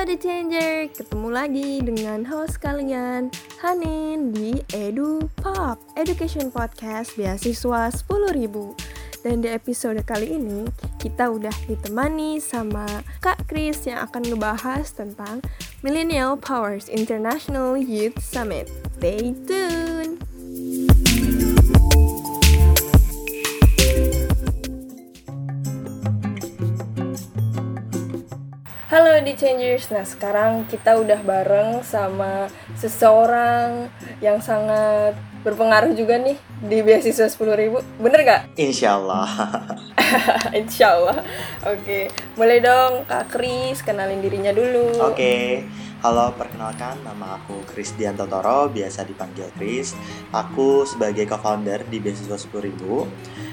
Halo The Changer, ketemu lagi dengan host kalian Hanin di Edu Pop Education Podcast beasiswa 10.000 Dan di episode kali ini kita udah ditemani sama Kak Kris yang akan ngebahas tentang Millennial Powers International Youth Summit. Stay tuned! Di Changers, nah sekarang kita udah bareng sama seseorang yang sangat berpengaruh juga nih di beasiswa 10 ribu. Bener gak? Insya Allah Insya Allah Oke, mulai dong Kak Kris, kenalin dirinya dulu. Oke, halo perkenalkan nama aku Kris Dianto Toro, biasa dipanggil Kris. Aku sebagai co-founder di beasiswa 10 ribu.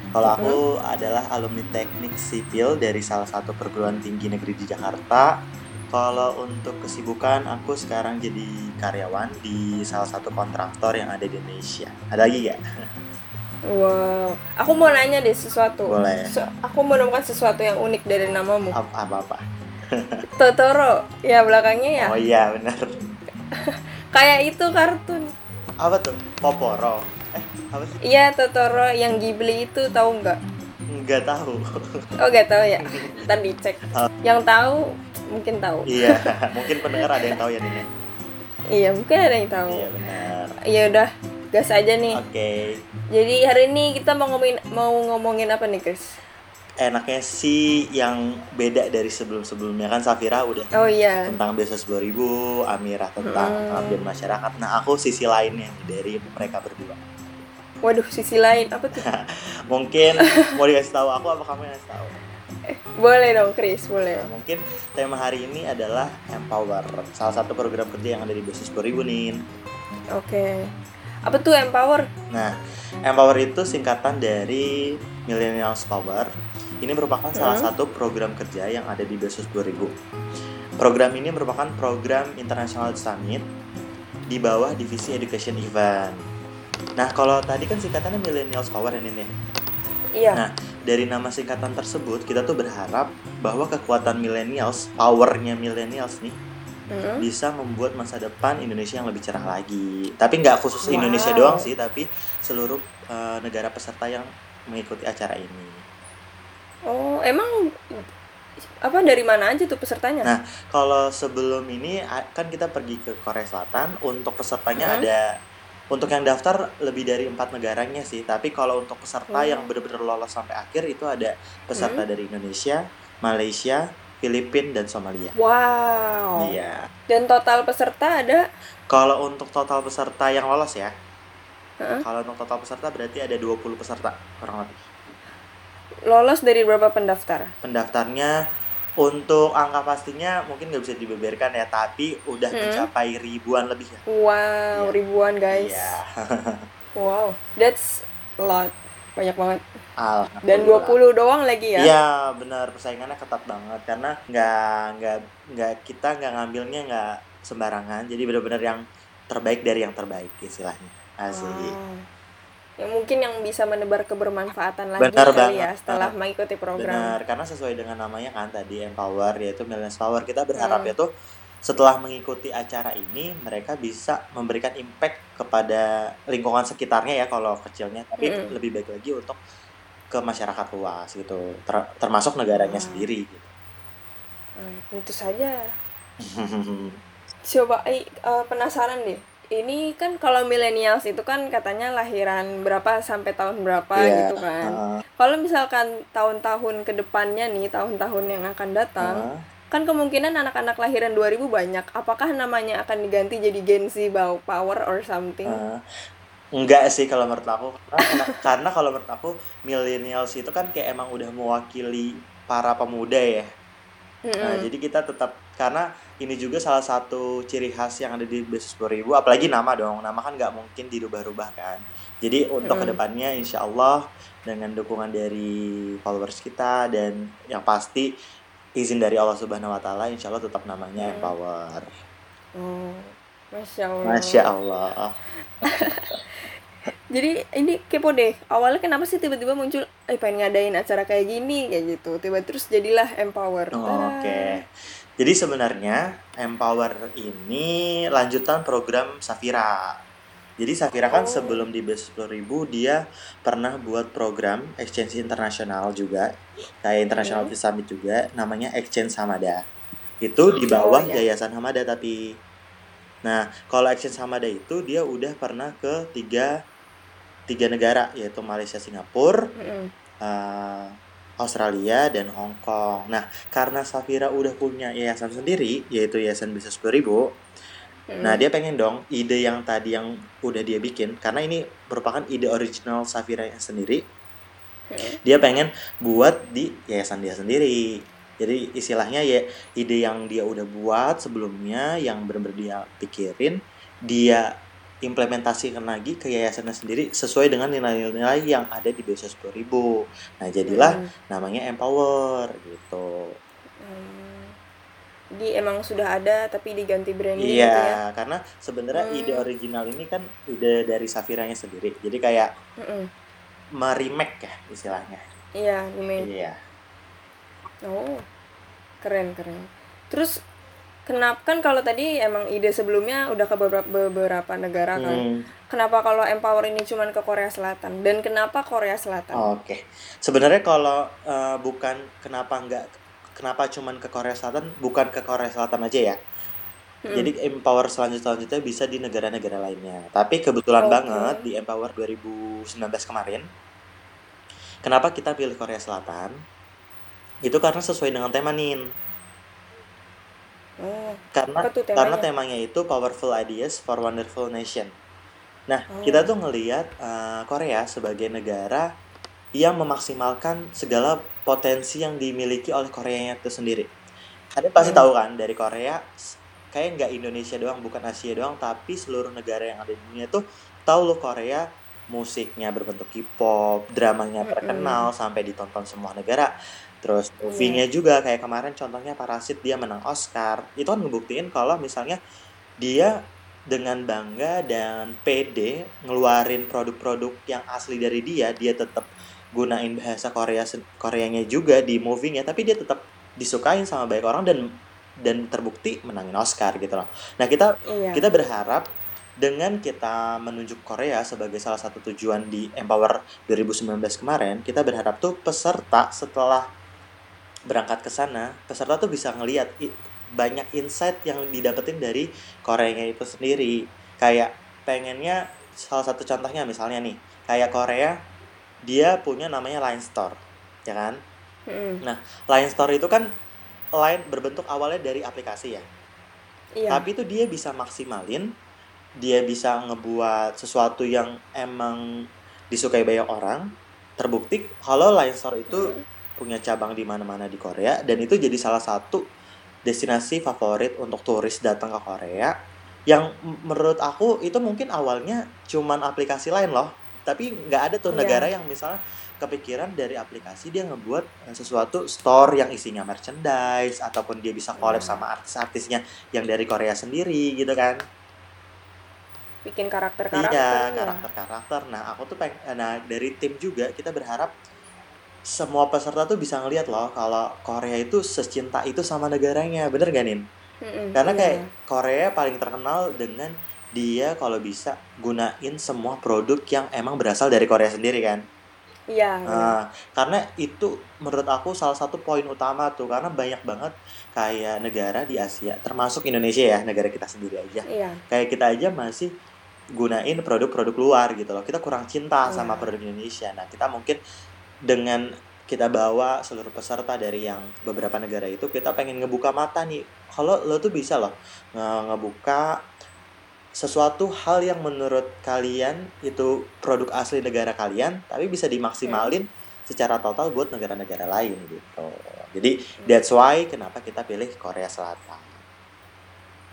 Kalau aku hmm. adalah alumni teknik sipil dari salah satu perguruan tinggi negeri di Jakarta. Kalau untuk kesibukan, aku sekarang jadi karyawan di salah satu kontraktor yang ada di Indonesia. Ada lagi gak? Wow, aku mau nanya deh sesuatu. Boleh. So, aku menemukan sesuatu yang unik dari namamu. Apa-apa? Totoro, ya belakangnya ya? Oh iya, benar. Kayak itu kartun. Apa tuh? Poporo apa sih? Iya Totoro yang Ghibli itu tahu nggak? Nggak tahu. Oh nggak tahu ya? Ntar dicek. Yang tahu mungkin tahu. Iya, mungkin pendengar ada yang tahu ya ini. iya mungkin ada yang tahu. Iya benar. Iya udah gas aja nih. Oke. Okay. Jadi hari ini kita mau ngomongin mau ngomongin apa nih Chris? enaknya sih yang beda dari sebelum-sebelumnya kan Safira udah oh, iya. tentang biasa sepuluh ribu, Amira tentang hmm. pengabdian masyarakat. Nah aku sisi lainnya dari mereka berdua. Waduh, sisi lain apa tuh? mungkin mau dikasih tahu aku apa kamu yang kasih tahu? Eh, boleh dong, Chris, boleh. Nah, mungkin tema hari ini adalah empower, salah satu program kerja yang ada di bisnis ribu nih. Oke. Okay. Apa tuh empower? Nah, empower itu singkatan dari Millennials Power. Ini merupakan hmm. salah satu program kerja yang ada di bisnis ribu. Program ini merupakan program International Summit di bawah divisi Education Event. Nah, kalau tadi kan singkatannya Millennials Power ini nih. Iya. Nah, dari nama singkatan tersebut kita tuh berharap bahwa kekuatan millennials, powernya millennials nih, hmm. bisa membuat masa depan Indonesia yang lebih cerah lagi. Tapi nggak khusus wow. Indonesia doang sih, tapi seluruh uh, negara peserta yang mengikuti acara ini. Oh, emang apa dari mana aja tuh pesertanya? Nah, kalau sebelum ini kan kita pergi ke Korea Selatan, untuk pesertanya hmm. ada untuk yang daftar lebih dari empat negaranya sih. Tapi kalau untuk peserta hmm. yang benar-benar lolos sampai akhir itu ada peserta hmm. dari Indonesia Malaysia Filipina dan Somalia. Wow. Iya. Dan total peserta ada? Kalau untuk total peserta yang lolos ya huh? kalau untuk total peserta berarti ada 20 peserta kurang lebih. Lolos dari berapa pendaftar? Pendaftarnya untuk angka pastinya mungkin nggak bisa dibeberkan ya, tapi udah hmm. mencapai ribuan lebih ya. Wow, ya. ribuan guys. Ya. wow, that's a lot. Banyak banget. Dan 20 doang lagi ya? Iya, benar persaingannya ketat banget karena nggak nggak nggak kita nggak ngambilnya nggak sembarangan. Jadi benar-benar yang terbaik dari yang terbaik istilahnya. Asik. Wow yang mungkin yang bisa menebar kebermanfaatan lagi Benar kali ya setelah benar. mengikuti program. Benar, karena sesuai dengan namanya kan tadi Empower yaitu Millennials Power. Kita berharap hmm. itu setelah mengikuti acara ini mereka bisa memberikan impact kepada lingkungan sekitarnya ya kalau kecilnya, tapi hmm. lebih baik lagi untuk ke masyarakat luas gitu, ter termasuk negaranya hmm. sendiri gitu. Hmm, tentu saja. Coba uh, penasaran deh ini kan kalau millennials itu kan katanya lahiran berapa sampai tahun berapa yeah. gitu kan. Uh. Kalau misalkan tahun-tahun ke depannya nih, tahun-tahun yang akan datang, uh. kan kemungkinan anak-anak lahiran 2000 banyak. Apakah namanya akan diganti jadi Gen Z Power or something? Uh. Enggak sih kalau menurut aku. Karena, karena kalau menurut aku millennials itu kan kayak emang udah mewakili para pemuda ya. Mm -hmm. Nah, jadi kita tetap karena ini juga salah satu ciri khas yang ada di bisnis ribu apalagi nama dong. Nama kan nggak mungkin dirubah-rubah kan. Jadi untuk mm. ke depannya insya Allah dengan dukungan dari followers kita dan yang pasti izin dari Allah Subhanahu Wa Taala insya Allah tetap namanya mm. Empower. Oh, masya Allah. Masya Allah. Jadi ini kepo deh. Awalnya kenapa sih tiba-tiba muncul eh pengen ngadain acara kayak gini? Kayak gitu. Tiba terus jadilah empower. Oh, oke. Okay. Jadi sebenarnya empower ini lanjutan program Safira jadi Safira kan oh. sebelum di base ribu dia pernah buat program exchange internasional juga kayak international hmm. summit juga namanya exchange Hamada itu di bawah oh, ya. yayasan Hamada tapi nah kalau exchange Hamada itu dia udah pernah ke tiga tiga negara yaitu Malaysia, Singapura, mm. uh, Australia dan Hong Kong. Nah, karena Safira udah punya yayasan sendiri yaitu Yayasan Bisnis 10.000, mm. nah dia pengen dong ide yang tadi yang udah dia bikin karena ini merupakan ide original Safira yang sendiri. Mm. Dia pengen buat di yayasan dia sendiri. Jadi istilahnya ya ide yang dia udah buat sebelumnya yang benar-benar dia pikirin, dia implementasikan lagi ke yayasannya sendiri sesuai dengan nilai-nilai yang ada di BSS 10.000. Nah, jadilah hmm. namanya Empower gitu. Hmm. Jadi emang sudah ada tapi diganti branding iya, gitu ya. karena sebenarnya hmm. ide original ini kan ide dari Safiranya sendiri. Jadi kayak hmm. meremake ya istilahnya. Iya, remake. Iya. Oh. Keren, keren. Terus kenapa kan kalau tadi emang ide sebelumnya udah ke beberapa, beberapa negara kan hmm. kenapa kalau empower ini cuma ke Korea Selatan dan kenapa Korea Selatan oke okay. sebenarnya kalau uh, bukan kenapa nggak kenapa cuma ke Korea Selatan bukan ke Korea Selatan aja ya hmm. jadi empower selanjutnya selanjutnya bisa di negara-negara lainnya tapi kebetulan okay. banget di empower 2019 kemarin kenapa kita pilih Korea Selatan itu karena sesuai dengan tema nih Oh, karena karena temanya itu powerful ideas for wonderful nation. Nah, oh. kita tuh ngelihat uh, Korea sebagai negara yang memaksimalkan segala potensi yang dimiliki oleh Koreanya itu sendiri. Kalian pasti hmm. tahu kan dari Korea kayak nggak Indonesia doang, bukan Asia doang, tapi seluruh negara yang ada di dunia tuh tahu loh Korea musiknya berbentuk K-pop, dramanya terkenal hmm. sampai ditonton semua negara. Terus iya. movie-nya juga kayak kemarin contohnya Parasit dia menang Oscar. Itu kan ngebuktiin kalau misalnya dia dengan bangga dan pede ngeluarin produk-produk yang asli dari dia, dia tetap gunain bahasa Korea Koreanya juga di movie-nya, tapi dia tetap disukain sama banyak orang dan dan terbukti menangin Oscar gitu loh. Nah, kita iya. kita berharap dengan kita menunjuk Korea sebagai salah satu tujuan di Empower 2019 kemarin, kita berharap tuh peserta setelah berangkat ke sana peserta tuh bisa ngelihat banyak insight yang didapetin dari Koreanya itu sendiri kayak pengennya salah satu contohnya misalnya nih kayak Korea dia punya namanya Line Store ya kan mm. nah Line Store itu kan Line berbentuk awalnya dari aplikasi ya iya. tapi itu dia bisa maksimalin dia bisa ngebuat sesuatu yang emang disukai banyak orang terbukti kalau Line Store itu mm punya cabang di mana-mana di Korea dan itu jadi salah satu destinasi favorit untuk turis datang ke Korea yang menurut aku itu mungkin awalnya cuman aplikasi lain loh tapi nggak ada tuh yeah. negara yang misalnya kepikiran dari aplikasi dia ngebuat eh, sesuatu store yang isinya merchandise ataupun dia bisa collab yeah. sama artis-artisnya yang dari Korea sendiri gitu kan bikin karakter-karakter iya karakter-karakter nah aku tuh pengen nah dari tim juga kita berharap semua peserta tuh bisa ngeliat loh kalau Korea itu secinta itu sama negaranya bener gak Nin? Mm-hmm, Karena iya. kayak Korea paling terkenal dengan dia kalau bisa gunain semua produk yang emang berasal dari Korea sendiri kan. Iya. Nah, karena itu menurut aku salah satu poin utama tuh karena banyak banget kayak negara di Asia termasuk Indonesia ya negara kita sendiri aja. Iya. Kayak kita aja masih gunain produk-produk luar gitu loh. Kita kurang cinta iya. sama produk Indonesia. Nah, kita mungkin dengan kita bawa seluruh peserta dari yang beberapa negara itu kita pengen ngebuka mata nih kalau lo tuh bisa loh nge ngebuka sesuatu hal yang menurut kalian itu produk asli negara kalian tapi bisa dimaksimalin hmm. secara total buat negara-negara lain gitu jadi that's why kenapa kita pilih Korea Selatan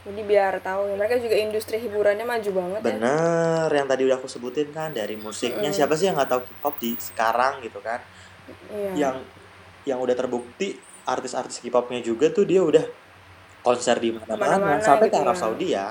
jadi biar tahu ya mereka juga industri hiburannya maju banget ya. bener ya. yang tadi udah aku sebutin kan dari musiknya mm. siapa sih yang nggak tahu K-pop di sekarang gitu kan iya. yang yang udah terbukti artis-artis K-popnya juga tuh dia udah konser di mana-mana sampai gitu ke Arab ya. Saudi ya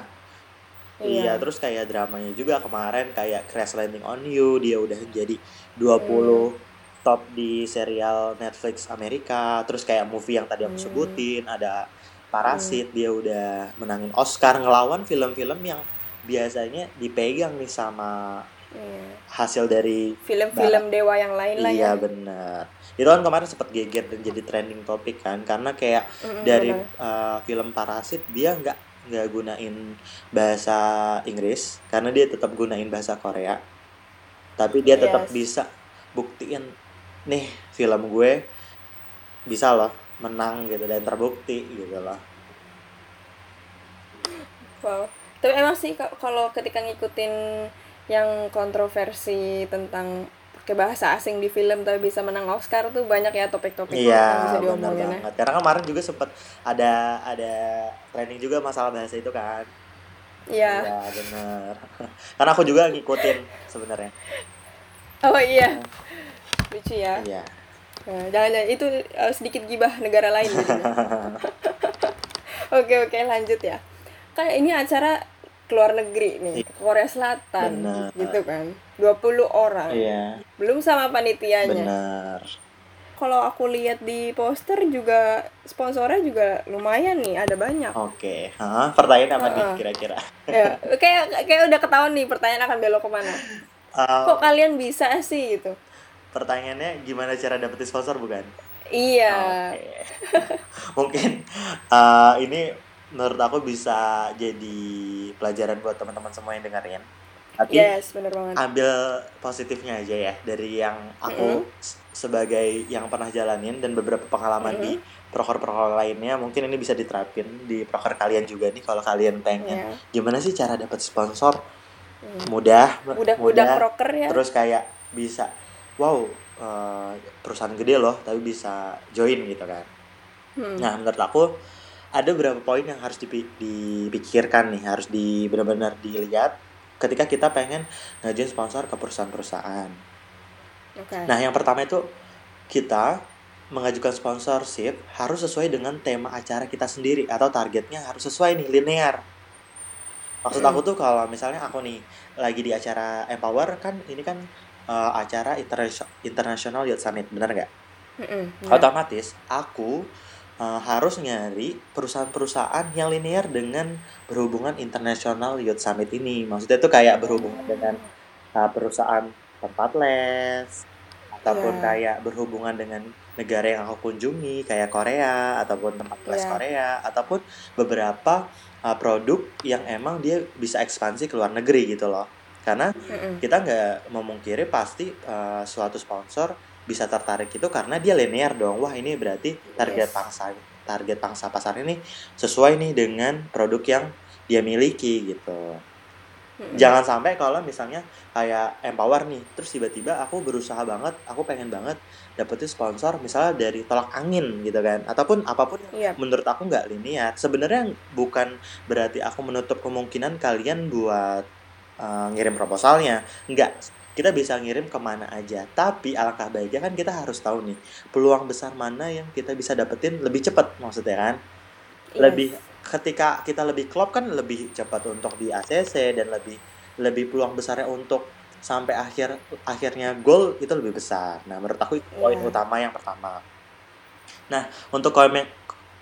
Iya, terus kayak dramanya juga kemarin kayak Crash Landing on You, dia udah jadi 20 top di serial Netflix Amerika. Terus kayak movie yang tadi aku Hmm. sebutin, ada Parasit, dia udah menangin Oscar ngelawan film-film yang biasanya dipegang nih sama Iya. hasil dari Film-film dewa yang lain lah Iya ya. benar. Itu kan kemarin sempat geger dan jadi trending topik kan karena kayak Mm-mm, dari uh, film Parasit dia nggak nggak gunain bahasa Inggris karena dia tetap gunain bahasa Korea. Tapi dia tetap Yes. bisa buktiin nih film gue bisa loh menang gitu dan terbukti gitu loh. Wow. Tapi emang sih ka- kalau ketika ngikutin yang kontroversi tentang pakai bahasa asing di film tapi bisa menang Oscar tuh banyak ya topik-topik yang Iya, bisa benar diomongin ya. banget. Karena kemarin juga sempat ada ada trending juga masalah bahasa itu kan. Iya. Iya, bener. Karena aku juga ngikutin sebenarnya. Oh iya. Lucu ya. Iya. Nah, jangan itu eh, sedikit gibah negara lain. Oke oke lanjut ya. Kan ini acara keluar negeri nih, ke Korea Selatan Benar. gitu kan. 20 orang. Iya, Belum sama panitianya. bener. Kalau aku lihat di poster juga sponsornya juga lumayan nih, ada banyak. Oke. Hah, pertanyaan apa nih Heeh. kira-kira? Ya, kayak kayak udah ketahuan nih pertanyaan akan belok ke mana. Eh, Kok kalian bisa sih gitu? Pertanyaannya gimana cara dapetin sponsor bukan? Iya. Oke. Mungkin eh, ini menurut aku bisa jadi pelajaran buat teman-teman semua yang dengerin. Tapi Yes, bener banget. ambil positifnya aja ya dari yang aku s- sebagai yang pernah jalanin dan beberapa pengalaman di proker-proker lainnya mungkin ini bisa diterapin di proker kalian juga nih kalau kalian pengen Iya. gimana sih cara dapat sponsor Hmm. mudah Udah udah proker ya. terus kayak bisa wow eh, perusahaan gede loh tapi bisa join gitu kan Hmm. nah menurut aku ada beberapa poin yang harus dipi- dipikirkan nih harus di benar-benar dilihat ketika kita pengen ngajuin sponsor ke perusahaan-perusahaan Oke. nah yang pertama itu kita mengajukan sponsorship harus sesuai dengan tema acara kita sendiri atau targetnya harus sesuai nih linear maksud Mm. aku tuh kalau misalnya aku nih lagi di acara Empower kan ini kan eh, acara interna- international youth summit bener nggak bener. otomatis aku eh, harus nyari perusahaan-perusahaan yang linear dengan berhubungan international youth summit ini maksudnya tuh kayak berhubungan dengan uh, perusahaan tempat les ataupun Iya. kayak berhubungan dengan negara yang aku kunjungi kayak Korea ataupun tempat les Iya. Korea ataupun beberapa uh, produk yang emang dia bisa ekspansi ke luar negeri gitu loh karena kita nggak memungkiri pasti uh, suatu sponsor bisa tertarik itu karena dia linear dong. Wah ini berarti target Yes. pangsa target pangsa pasar ini sesuai nih dengan produk yang dia miliki gitu. Jangan sampai kalau misalnya kayak empower nih terus tiba-tiba aku berusaha banget aku pengen banget dapetin sponsor misalnya dari tolak angin gitu kan. Ataupun apa pun yang Iya. menurut aku nggak linear. Sebenarnya bukan berarti aku menutup kemungkinan kalian buat uh, ngirim proposalnya nggak kita bisa ngirim ke mana aja tapi alangkah baiknya kan kita harus tahu nih peluang besar mana yang kita bisa dapetin lebih cepat maksudnya kan Yes. lebih ketika kita lebih klop kan lebih cepat untuk di ACC dan lebih lebih peluang besarnya untuk sampai akhir akhirnya goal itu lebih besar. Nah, menurut aku itu poin Iya. utama yang pertama. Nah, untuk poin yang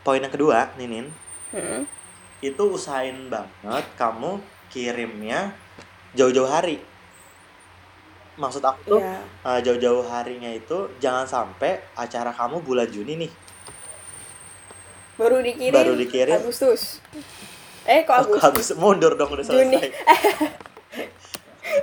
poin yang kedua, Ninin, Mm-mm. itu usahain banget kamu kirimnya jauh-jauh hari. Maksud aku tuh Iya. eh, jauh-jauh harinya itu jangan sampai acara kamu bulan Juni nih. Baru dikirim. Baru dikirim. Agustus. Eh kok Oh, Agustus? habis mundur dong udah Juni.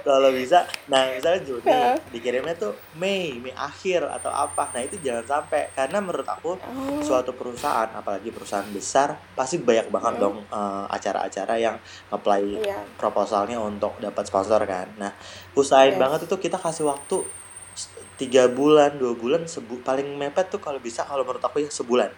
Kalau bisa, nah misalnya Juni Heeh. dikirimnya tuh Mei, Mei akhir atau apa. Nah itu jangan sampai karena menurut aku Oh. suatu perusahaan, apalagi perusahaan besar, pasti banyak banget Hmm. dong eh, acara-acara yang apply Iya. proposalnya untuk dapat sponsor kan. Nah usahain Yes. banget itu kita kasih waktu tiga bulan, dua bulan, sebu paling mepet tuh kalau bisa kalau menurut aku ya sebulan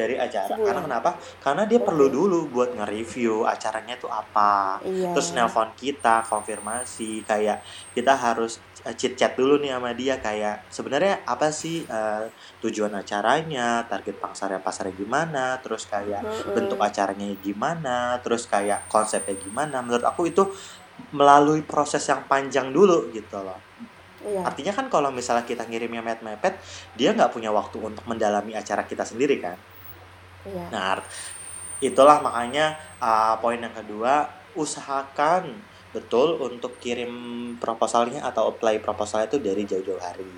dari acara. Sebulan. Karena kenapa? Karena dia perlu dulu buat nge-review acaranya itu apa. Iya. Terus nelpon kita, konfirmasi kayak kita harus uh, chit chat dulu nih sama dia kayak sebenarnya apa sih uh, tujuan acaranya, target pasarnya pasarnya gimana, terus kayak Mm-mm. bentuk acaranya gimana, terus kayak konsepnya gimana. Menurut aku itu melalui proses yang panjang dulu gitu loh. Iya. Artinya kan kalau misalnya kita ngirimnya mepet-mepet, dia nggak punya waktu untuk mendalami acara kita sendiri kan. Iya. Nah, itulah makanya uh, poin yang kedua, usahakan betul untuk kirim proposalnya atau apply proposalnya itu dari jauh-jauh hari.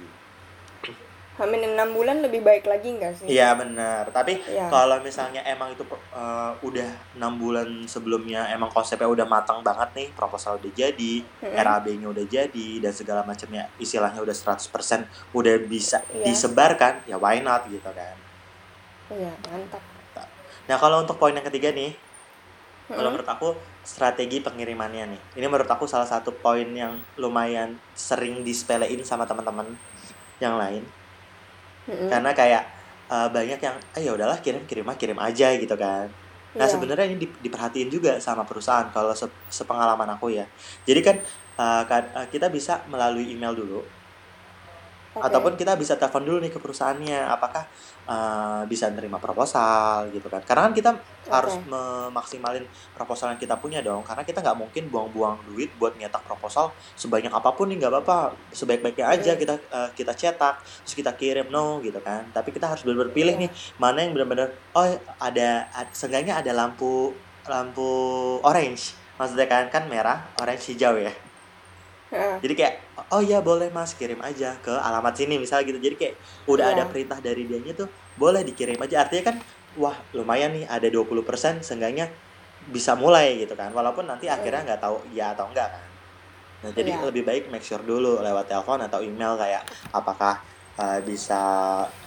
Hamin enam bulan lebih baik lagi nggak sih? Iya benar. Tapi Iya. kalau misalnya emang itu uh, udah enam bulan sebelumnya emang konsepnya udah matang banget nih, proposal udah jadi, Mm-mm. RAB-nya udah jadi dan segala macamnya istilahnya udah 100% udah bisa Iya. disebarkan, ya why not gitu kan. Iya, mantap. Nah, kalau untuk poin yang ketiga nih, kalau Mm-mm. menurut aku strategi pengirimannya nih. Ini menurut aku salah satu poin yang lumayan sering disepelein sama teman-teman yang lain. Mm-mm. Karena kayak uh, banyak yang ah ya udahlah kirim kirim kirim aja gitu kan. Nah, Iya. sebenarnya ini di- diperhatiin juga sama perusahaan kalau se- sepengalaman aku ya. Jadi kan uh, kita bisa melalui email dulu Oke. ataupun kita bisa telepon dulu nih ke perusahaannya apakah uh, bisa nerima proposal gitu kan karena kan kita harus Oke. memaksimalin proposal yang kita punya dong karena kita nggak mungkin buang-buang duit buat nyetak proposal sebanyak apa pun nih nggak apa-apa sebaik-baiknya aja Hmm. kita uh, kita cetak terus kita kirim no gitu kan tapi kita harus benar-benar pilih Iya. nih mana yang benar-benar oh ada, ad- seenggaknya ada lampu lampu orange maksudnya kan kan merah orange hijau ya Jadi kayak oh iya boleh mas kirim aja ke alamat sini misalnya gitu jadi kayak udah Iya. ada perintah dari dianya tuh boleh dikirim aja artinya kan wah lumayan nih ada 20% seenggaknya bisa mulai gitu kan walaupun nanti Iya. akhirnya nggak tahu ya atau enggak kan nah jadi Iya. lebih baik make sure dulu lewat telepon atau email kayak apakah uh, bisa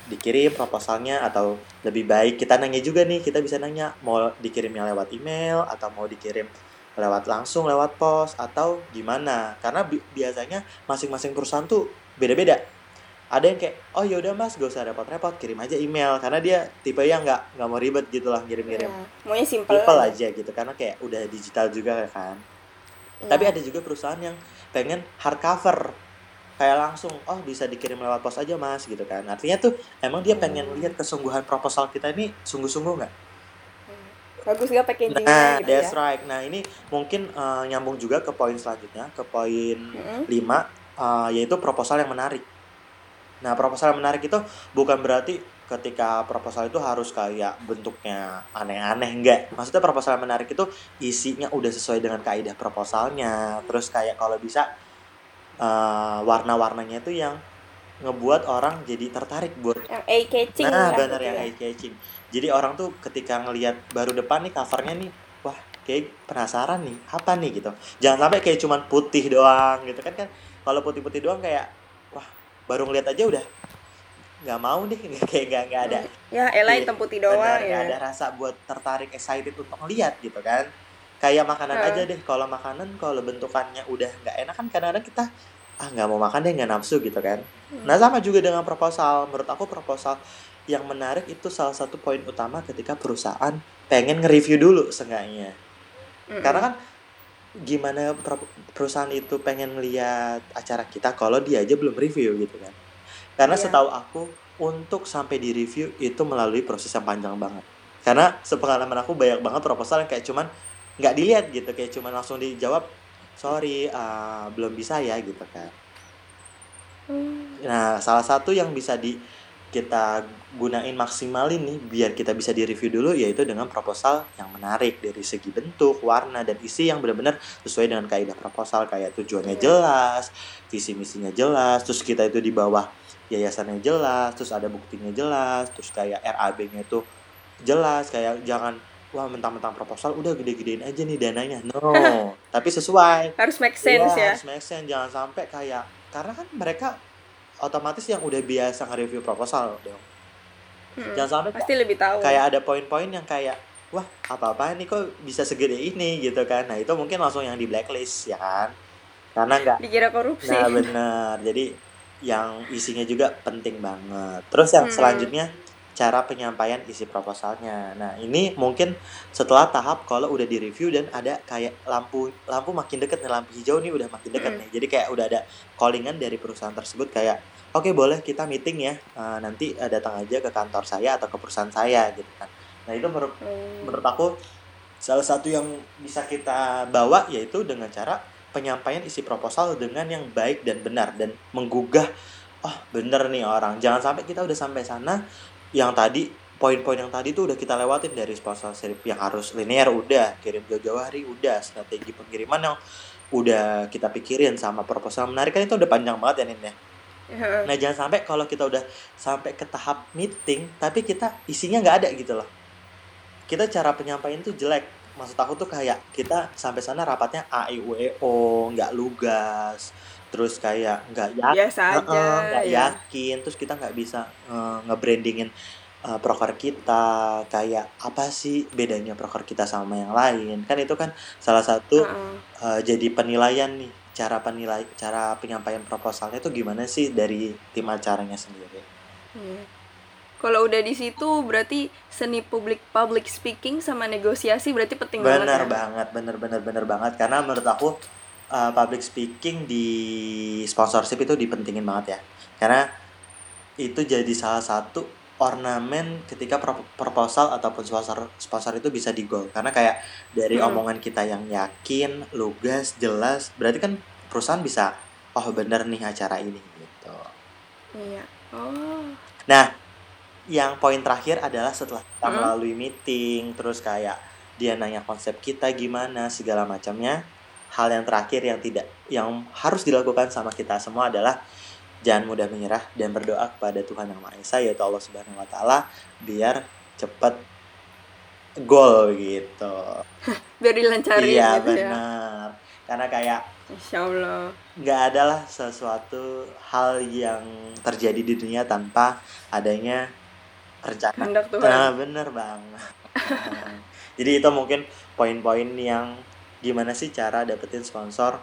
dikirim proposalnya atau lebih baik kita nanya juga nih kita bisa nanya mau dikirimnya lewat email atau mau dikirim lewat langsung lewat pos atau gimana karena bi- biasanya masing-masing perusahaan tuh beda-beda ada yang kayak oh yaudah mas gak usah repot-repot kirim aja email karena dia tipe yang nggak nggak mau ribet gitu lah ngirim-ngirim Iya. Maunya simple. simple aja gitu karena kayak udah digital juga kan Iya. tapi ada juga perusahaan yang pengen hardcover kayak langsung oh bisa dikirim lewat pos aja mas gitu kan artinya tuh emang dia pengen Hmm. lihat kesungguhan proposal kita ini sungguh-sungguh nggak Hmm. Bagus gak packagingnya Nah, gitu that's ya? right. Nah, ini mungkin eh, nyambung juga ke poin selanjutnya, ke poin Mm-mm. 5, eh, yaitu proposal yang menarik. Nah, proposal yang menarik itu bukan berarti ketika proposal itu harus kayak bentuknya aneh-aneh, enggak. Maksudnya proposal yang menarik itu isinya udah sesuai dengan kaidah proposalnya. Terus kayak kalau bisa eh, warna-warnanya itu yang ngebuat orang jadi tertarik buat Yang eye catching Nah, lah bener gitu yang ya. eye catching. Jadi orang tuh ketika ngelihat baru depan nih covernya nih, wah kayak penasaran nih, apa nih gitu. Jangan sampai kayak cuman putih doang gitu kan kan. Kalau putih-putih doang kayak wah baru ngeliat aja udah nggak mau deh kayak nggak nggak ada Ya, elah Iya, hitam putih doang ya. ada rasa buat tertarik excited untuk ngeliat gitu kan kayak makanan aja deh kalau makanan kalau bentukannya udah nggak enak kan kadang-kadang kita ah nggak mau makan deh nggak nafsu gitu kan Hmm. Nah sama juga dengan proposal. Menurut aku proposal yang menarik itu salah satu poin utama ketika perusahaan pengen nge-review dulu seenggaknya. Mm-mm. Karena kan gimana perusahaan itu pengen lihat acara kita kalau dia aja belum review gitu kan. Karena Iya. setahu aku untuk sampai di review itu melalui proses yang panjang banget. Karena sepengalaman aku banyak banget proposal yang kayak cuman nggak dilihat gitu, kayak cuman langsung dijawab sorry ah, belum bisa ya gitu kan. Hmm. Nah, salah satu yang bisa di kita gunain maksimalin nih biar kita bisa di-review dulu yaitu dengan proposal yang menarik dari segi bentuk, warna dan isi yang benar-benar sesuai dengan kaidah proposal kayak tujuannya Iya. jelas, visi misinya jelas, terus kita itu di bawah yayasannya jelas, terus ada buktinya jelas, terus kayak RAB-nya itu jelas kayak jangan wah mentang-mentang proposal udah gede-gedein aja nih dananya. No, tapi sesuai Harus make sense Iya, ya. harus make sense. Jangan sampai kayak karena kan mereka otomatis yang udah biasa nge-review proposal dong. Mm-mm. Jangan sampai Hmm. Pasti lebih tahu. kayak ada poin-poin yang kayak wah apa-apa nih kok bisa segede ini gitu kan. Nah, itu mungkin langsung yang di blacklist ya kan. Karena nggak Dikira korupsi. Nah, bener. Jadi yang isinya juga penting banget. Terus yang Hmm. selanjutnya cara penyampaian isi proposalnya. Nah, ini mungkin setelah tahap kalau udah di review dan ada kayak lampu lampu makin deket nih lampu hijau nih udah makin deket mm. nih. Jadi kayak udah ada callingan dari perusahaan tersebut kayak oke okay, boleh kita meeting ya. Uh, nanti uh, datang aja ke kantor saya atau ke perusahaan saya gitu kan. Nah, itu menurut mm. menurut aku salah satu yang bisa kita bawa yaitu dengan cara penyampaian isi proposal dengan yang baik dan benar dan menggugah oh bener nih orang jangan sampai kita udah sampai sana yang tadi poin-poin yang tadi tuh udah kita lewatin dari sponsorship yang harus linear udah. Kirim jauh-jauh hari udah. Strategi pengiriman yang udah kita pikirin sama proposal menarik. Kan itu udah panjang banget ya Nin ya? Nah jangan sampai kalau kita udah sampai ke tahap meeting tapi kita isinya nggak ada gitu loh. Kita cara penyampaian tuh jelek. Maksud aku tuh kayak kita sampai sana rapatnya A I U E O nggak lugas terus kayak nggak yakin nggak ya. yakin terus kita nggak bisa uh, nge-brandingin uh, proker kita kayak apa sih bedanya proker kita sama yang lain kan itu kan salah satu uh -uh. Uh, jadi penilaian nih cara penilai cara penyampaian proposalnya itu gimana sih dari tim acaranya sendiri hmm. kalau udah di situ berarti seni public public speaking sama negosiasi berarti penting bener banget bener ya? banget bener bener bener banget karena menurut aku uh, public speaking di sponsorship itu dipentingin banget ya. Karena itu jadi salah satu ornamen ketika proposal ataupun sponsor sponsor itu bisa di goal karena kayak dari hmm. omongan kita yang yakin lugas jelas berarti kan perusahaan bisa oh bener nih acara ini gitu. Iya. Oh. Nah yang poin terakhir adalah setelah kita hmm. melalui meeting terus kayak dia nanya konsep kita gimana segala macamnya hal yang terakhir yang tidak yang harus dilakukan sama kita semua adalah jangan mudah menyerah dan berdoa kepada Tuhan yang Maha Esa yaitu Allah Subhanahu wa taala biar cepat gol gitu. biar dilancarin iya, gitu ya. benar. Ya. Karena kayak Insya Allah nggak adalah sesuatu hal yang terjadi di dunia tanpa adanya rencana. Nah, bener banget. Jadi itu mungkin poin-poin yang gimana sih cara dapetin sponsor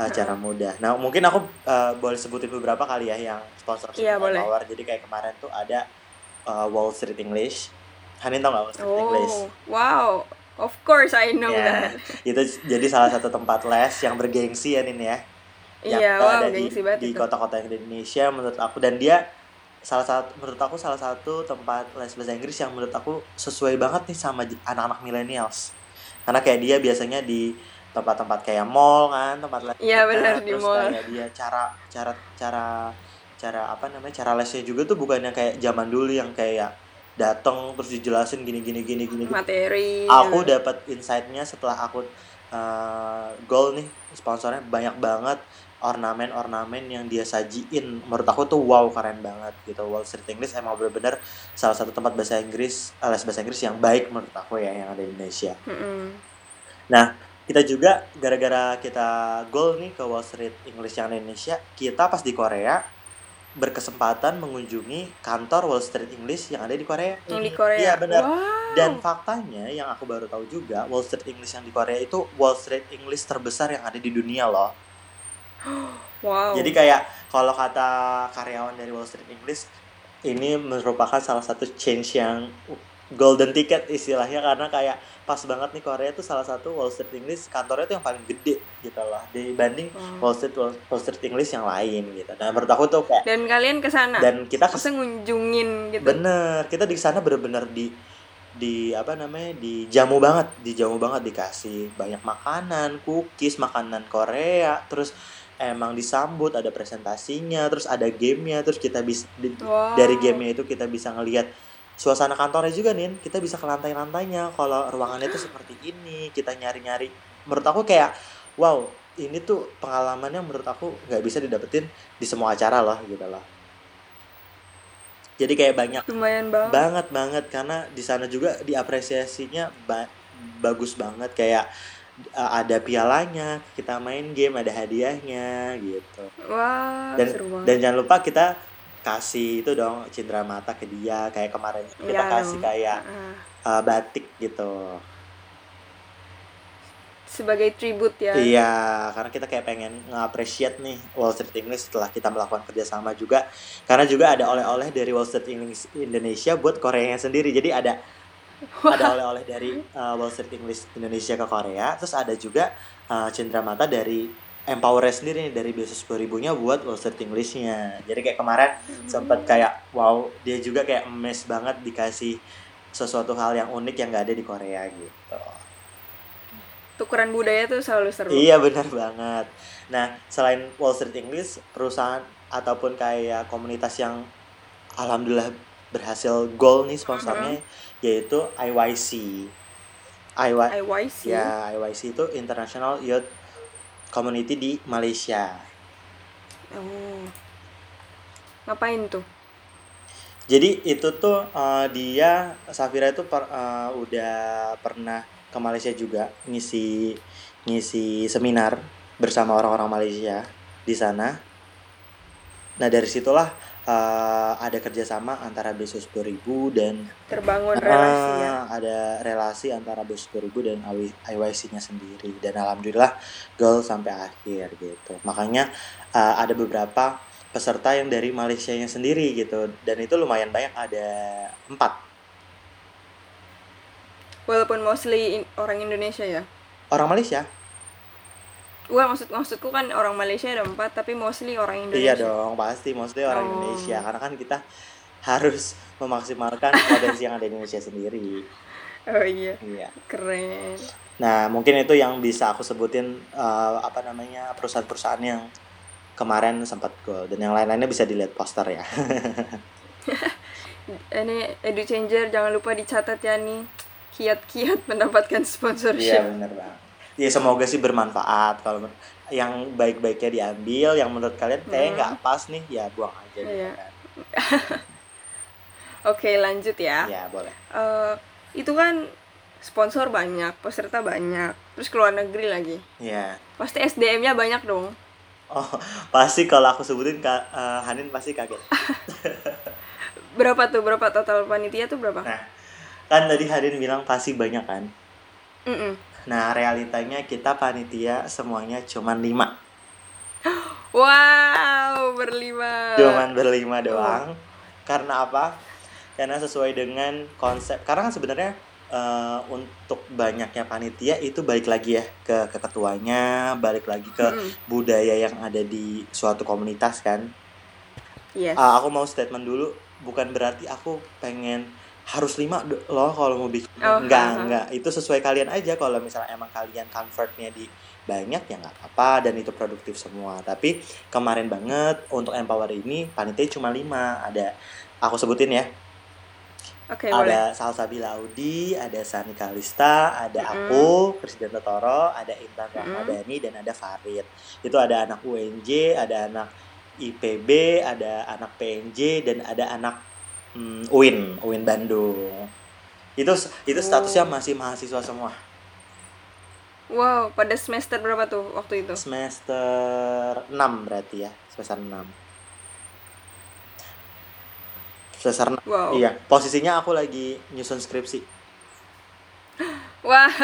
uh, cara mudah. Nah mungkin aku uh, boleh sebutin beberapa kali ya yang sponsor iya, boleh. power. Jadi kayak kemarin tuh ada uh, Wall Street English. Hanin tau gak Wall Street oh, English? Wow, of course I know yeah. that. Itu jadi salah satu tempat les yang bergengsi ya Nin ya. Yang iya, wow, ada di, di kota-kota yang di Indonesia menurut aku dan dia salah satu menurut aku salah satu tempat les bahasa Inggris yang menurut aku sesuai banget nih sama anak-anak millennials karena kayak dia biasanya di tempat-tempat kayak mall kan tempat les iya benar di mall. kayak dia cara cara cara cara apa namanya cara lesnya juga tuh bukannya kayak zaman dulu yang kayak datang terus dijelasin gini gini gini gini materi aku dapat insightnya setelah aku uh, goal nih sponsornya banyak banget ornamen-ornamen yang dia sajiin menurut aku tuh wow keren banget gitu Wall Street English emang bener-bener salah satu tempat bahasa Inggris les bahasa Inggris yang baik menurut aku ya yang ada di Indonesia mm -hmm. nah kita juga gara-gara kita goal nih ke Wall Street English yang ada di Indonesia kita pas di Korea berkesempatan mengunjungi kantor Wall Street English yang ada di Korea. Yang di Korea. Iya benar. Wow. Dan faktanya yang aku baru tahu juga Wall Street English yang di Korea itu Wall Street English terbesar yang ada di dunia loh. Wow. Jadi kayak kalau kata karyawan dari Wall Street English ini merupakan salah satu change yang golden ticket istilahnya karena kayak pas banget nih Korea itu salah satu Wall Street English kantornya itu yang paling gede gitu loh dibanding hmm. Wall Street Wall Street English yang lain gitu. Nah menurut aku tuh kayak dan kalian ke sana dan kita kes, ngunjungin gitu. Bener kita di sana bener-bener di di apa namanya di jamu banget di jamu banget dikasih banyak makanan cookies makanan Korea terus emang disambut ada presentasinya terus ada gamenya terus kita bisa wow. dari gamenya itu kita bisa ngelihat suasana kantornya juga nih kita bisa ke lantai-lantainya. Kalau ruangannya itu seperti ini kita nyari-nyari. Menurut aku kayak wow ini tuh pengalaman yang menurut aku nggak bisa didapetin di semua acara loh gitu loh jadi kayak banyak lumayan banget. banget banget. Karena di sana juga diapresiasinya ba bagus banget. Kayak ada pialanya kita main game ada hadiahnya gitu wah dan seru dan jangan lupa kita kasih itu dong cindera mata ke dia kayak kemarin kita ya, kasih kayak uh. Uh, batik gitu sebagai tribute ya. Iya, karena kita kayak pengen nge-appreciate nih Wall Street English setelah kita melakukan kerjasama juga. Karena juga ada oleh-oleh dari Wall Street English Indonesia buat Korea sendiri. Jadi ada ada oleh-oleh dari uh, Wall Street English Indonesia ke Korea. Terus ada juga uh, Mata dari Empower sendiri nih dari beasiswa ribunya buat Wall Street Englishnya. Jadi kayak kemarin hmm. sempat kayak wow dia juga kayak emes banget dikasih sesuatu hal yang unik yang gak ada di Korea gitu tukeran budaya tuh selalu seru. Iya benar banget. Nah selain Wall Street English, perusahaan ataupun kayak komunitas yang alhamdulillah berhasil goal nih sponsornya -huh. Yaitu IYC. IY IYC. Ya IYC itu International Youth Community di Malaysia. Oh. Ngapain tuh? Jadi itu tuh uh, dia Safira itu per, uh, udah pernah ke Malaysia juga ngisi ngisi seminar bersama orang-orang Malaysia di sana. Nah dari situlah uh, ada kerjasama antara Besos 2000 dan terbangun uh, relasi ya. Ada relasi antara Besos 2000 dan IYC-nya sendiri dan alhamdulillah goal sampai akhir gitu. Makanya uh, ada beberapa peserta yang dari Malaysia-nya sendiri gitu dan itu lumayan banyak ada empat Walaupun mostly in, orang Indonesia ya? Orang Malaysia? Wah maksud maksudku kan orang Malaysia ada empat tapi mostly orang iya Indonesia. Iya dong pasti mostly orang oh. Indonesia karena kan kita harus memaksimalkan potensi yang ada di Indonesia sendiri. Oh iya. Iya. Keren. Nah mungkin itu yang bisa aku sebutin uh, apa namanya perusahaan-perusahaan yang kemarin sempat goal dan yang lain-lainnya bisa dilihat poster ya. Ini edu changer jangan lupa dicatat ya nih kiat-kiat mendapatkan sponsorship. Iya benar bang. Ya semoga sih bermanfaat kalau yang baik-baiknya diambil, yang menurut kalian kayak nggak hmm. pas nih ya buang aja. Iya. Kan. Oke lanjut ya. Ya boleh. Uh, itu kan sponsor banyak, peserta banyak, terus keluar negeri lagi. Iya. Pasti SDM-nya banyak dong. Oh pasti kalau aku sebutin kak uh, Hanin pasti kaget. berapa tuh berapa total panitia tuh berapa? Nah kan tadi Harin bilang pasti banyak kan mm -mm. Nah realitanya kita panitia semuanya cuma lima. Wow berlima. Cuman berlima doang. Oh. karena apa? Karena sesuai dengan konsep. Karena kan sebenarnya uh, untuk banyaknya panitia itu balik lagi ya ke, ke ketuanya balik lagi ke mm. budaya yang ada di suatu komunitas kan? Yes. uh, aku mau statement dulu. Bukan berarti aku pengen harus lima loh kalau mau bikin oh, enggak uh, enggak itu sesuai kalian aja kalau misalnya emang kalian convertnya di banyak ya nggak apa dan itu produktif semua tapi kemarin banget untuk empower ini panitia cuma lima ada aku sebutin ya okay, ada boleh. Salsabila Audi, ada Sani Kalista, ada mm -hmm. aku, Presiden Totoro, ada Intan Ramadhani, mm -hmm. dan ada Farid. Itu ada anak UNJ, ada anak IPB, ada anak PNJ, dan ada anak hmm, UIN, UIN Bandung. Itu itu statusnya oh. masih mahasiswa semua. Wow, pada semester berapa tuh waktu itu? Semester 6 berarti ya, semester 6. Semester 6. Wow. Iya, posisinya aku lagi nyusun skripsi. Wah.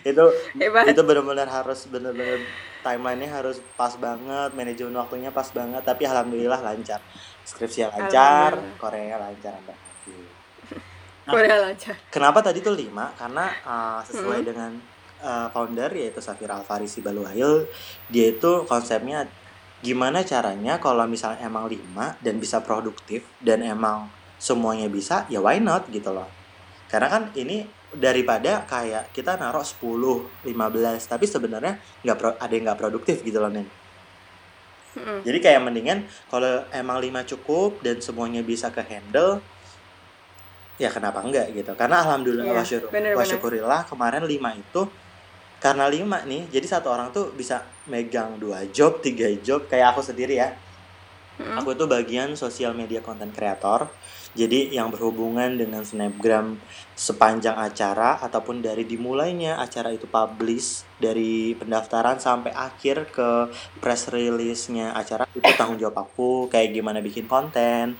itu Hebat. itu benar-benar harus benar-benar timelinenya harus pas banget, manajemen waktunya pas banget, tapi alhamdulillah lancar skripsi yang lancar Korea lancar sampai nah, Korea lancar. kenapa tadi tuh lima? Karena uh, sesuai hmm. dengan uh, founder yaitu Safira Alfarisi Baluail dia itu konsepnya gimana caranya kalau misalnya emang lima dan bisa produktif dan emang semuanya bisa ya why not gitu loh. Karena kan ini daripada kayak kita naruh 10, 15 tapi sebenarnya nggak ada yang nggak produktif gitu loh nih Hmm. Jadi kayak mendingan kalau emang lima cukup dan semuanya bisa ke handle ya kenapa enggak gitu. Karena alhamdulillah yeah, wasyukur, wasyukurillah kemarin lima itu karena lima nih jadi satu orang tuh bisa megang dua job, tiga job kayak aku sendiri ya. Hmm. Aku itu bagian sosial media content creator jadi yang berhubungan dengan snapgram sepanjang acara ataupun dari dimulainya acara itu publish dari pendaftaran sampai akhir ke press release-nya acara itu tanggung jawab aku kayak gimana bikin konten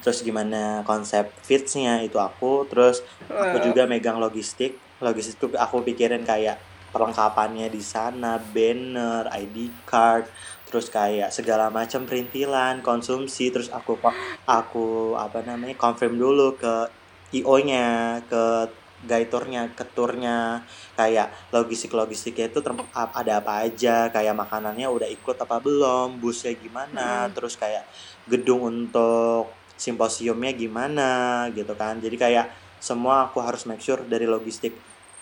terus gimana konsep fitsnya itu aku terus aku juga megang logistik logistik itu aku pikirin kayak perlengkapannya di sana banner ID card terus kayak segala macam perintilan konsumsi terus aku aku apa namanya confirm dulu ke IO nya ke gaiturnya ke turnya kayak logistik logistiknya itu ada apa aja kayak makanannya udah ikut apa belum busnya gimana hmm. terus kayak gedung untuk simposiumnya gimana gitu kan. Jadi kayak semua aku harus make sure dari logistik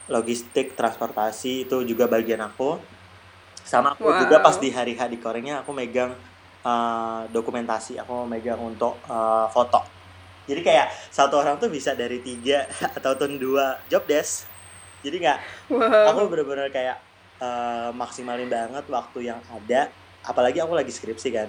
logistik transportasi itu juga bagian aku sama aku wow. juga pas di hari hari korengnya aku megang uh, dokumentasi. Aku megang untuk uh, foto. Jadi kayak satu orang tuh bisa dari tiga atau dua job desk. Jadi nggak wow. aku bener-bener kayak uh, maksimalin banget waktu yang ada. Apalagi aku lagi skripsi kan.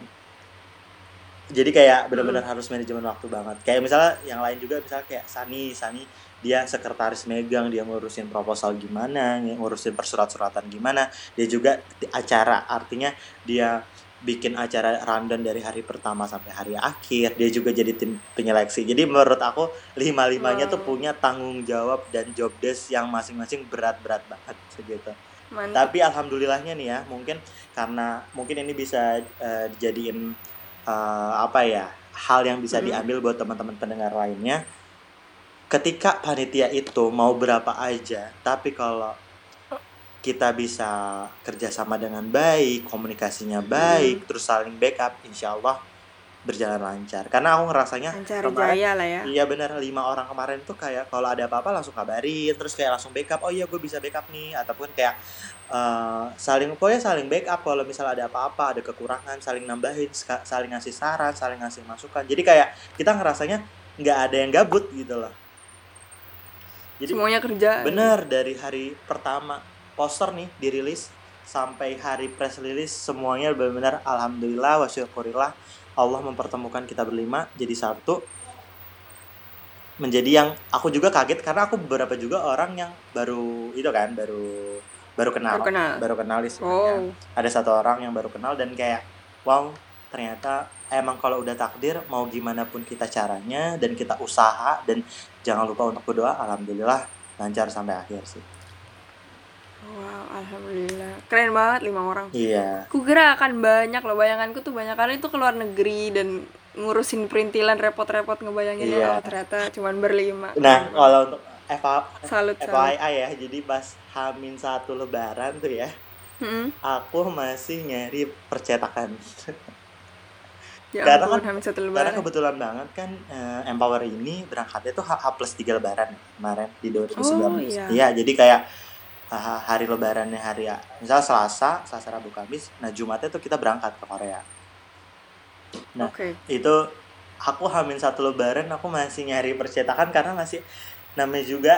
Jadi kayak bener-bener hmm. harus manajemen waktu banget. Kayak misalnya yang lain juga misalnya kayak Sani Sani dia sekretaris megang dia ngurusin proposal gimana ngurusin persurat-suratan gimana dia juga acara artinya dia bikin acara rundown dari hari pertama sampai hari akhir dia juga jadi tim penyeleksi jadi menurut aku lima limanya wow. tuh punya tanggung jawab dan job desk yang masing-masing berat-berat banget segitu Mantap. tapi alhamdulillahnya nih ya mungkin karena mungkin ini bisa uh, dijadiin uh, apa ya hal yang bisa hmm. diambil buat teman-teman pendengar lainnya ketika panitia itu mau berapa aja tapi kalau kita bisa kerjasama dengan baik komunikasinya baik hmm. terus saling backup insya Allah berjalan lancar. Karena aku ngerasanya lancar kemarin jaya lah ya. Iya benar lima orang kemarin tuh kayak kalau ada apa-apa langsung kabarin terus kayak langsung backup oh iya gue bisa backup nih. Ataupun kayak uh, saling pokoknya saling backup kalau misalnya ada apa-apa ada kekurangan saling nambahin saling ngasih saran saling ngasih masukan. Jadi kayak kita ngerasanya nggak ada yang gabut gitu loh jadi semuanya kerja. Bener dari hari pertama poster nih dirilis sampai hari press release semuanya benar-benar alhamdulillah wa syukurillah Allah mempertemukan kita berlima jadi satu menjadi yang aku juga kaget karena aku beberapa juga orang yang baru itu kan baru baru kenal baru kenal, baru kenal oh. ada satu orang yang baru kenal dan kayak wow ternyata emang kalau udah takdir mau gimana pun kita caranya dan kita usaha dan jangan lupa untuk berdoa alhamdulillah lancar sampai akhir sih Wow, alhamdulillah. Keren banget lima orang. Iya. Kukira akan banyak loh bayanganku tuh banyak kali itu keluar negeri dan ngurusin perintilan repot-repot ngebayangin iya. oh, ternyata cuman berlima. Nah, kalau untuk FA, salut, FYI salut. ya, jadi pas Hamin satu lebaran tuh ya, hmm? aku masih nyari percetakan. Ya karena kan satu lebaran. karena kebetulan banget kan uh, Empower ini berangkatnya tuh H, H plus tiga lebaran kemarin di 2019. Oh, iya. iya, jadi kayak uh, hari lebarannya hari misal Selasa, Selasa Rabu Kamis, nah Jumatnya tuh kita berangkat ke Korea. Nah, okay. itu aku hamin satu lebaran aku masih nyari percetakan karena masih namanya juga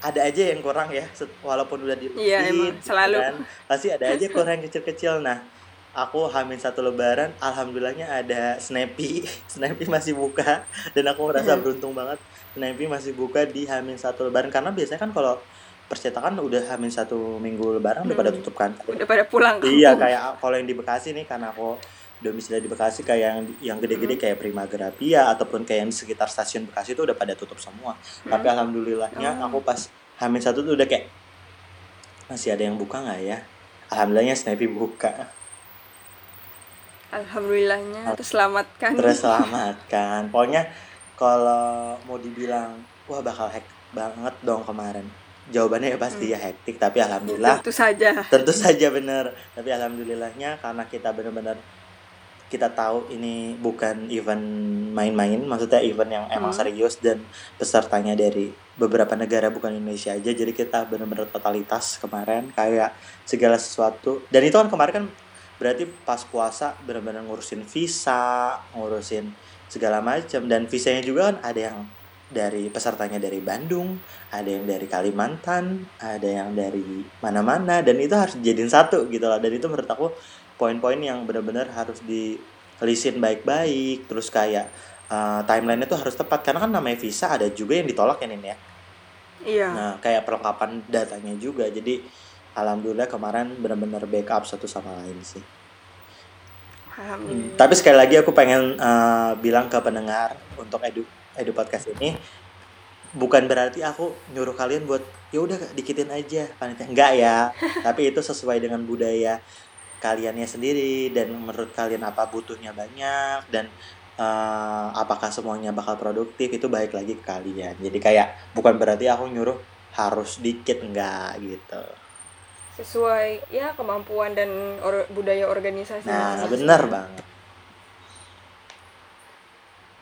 ada aja yang kurang ya walaupun udah di iya, emang, selalu kan, pasti ada aja kurang kecil-kecil nah aku hamil satu lebaran alhamdulillahnya ada Snappy Snappy masih buka dan aku merasa hmm. beruntung banget Snappy masih buka di hamil satu lebaran karena biasanya kan kalau percetakan udah hamil satu minggu lebaran hmm. udah pada hmm. tutup kan udah pada pulang iya kayak kalau yang di Bekasi nih karena aku domisili di Bekasi kayak yang yang gede-gede hmm. kayak Primagera Pia ataupun kayak yang di sekitar stasiun Bekasi itu udah pada tutup semua hmm. tapi alhamdulillahnya oh. aku pas hamil satu tuh udah kayak masih ada yang buka nggak ya alhamdulillahnya Snappy buka Alhamdulillahnya terselamatkan. Terselamatkan. Pokoknya kalau mau dibilang wah bakal hack banget dong kemarin. Jawabannya ya pasti hmm. ya hektik tapi alhamdulillah tentu saja. Tentu saja bener. Tapi alhamdulillahnya karena kita benar-benar kita tahu ini bukan event main-main, maksudnya event yang emang hmm. serius dan pesertanya dari beberapa negara bukan Indonesia aja. Jadi kita benar-benar totalitas kemarin kayak segala sesuatu. Dan itu kan kemarin kan berarti pas puasa benar-benar ngurusin visa ngurusin segala macam. Dan visanya juga kan ada yang dari pesertanya dari Bandung ada yang dari Kalimantan ada yang dari mana-mana. Dan itu harus jadiin satu gitu loh. Dan itu menurut aku poin-poin yang benar-benar harus dilisin baik-baik. Terus kayak uh, timeline itu harus tepat. Karena kan namanya visa ada juga yang ditolak ya Nin ya? Iya. Nah kayak perlengkapan datanya juga. Jadi alhamdulillah kemarin benar-benar backup satu sama lain sih. Hmm, tapi sekali lagi aku pengen uh, bilang ke pendengar untuk edu edu podcast ini bukan berarti aku nyuruh kalian buat ya udah dikitin aja panitia. Enggak ya. Tapi itu sesuai dengan budaya kaliannya sendiri dan menurut kalian apa butuhnya banyak dan uh, apakah semuanya bakal produktif itu baik lagi ke kalian. Jadi kayak bukan berarti aku nyuruh harus dikit enggak gitu sesuai ya kemampuan dan or budaya organisasi. Nah benar banget.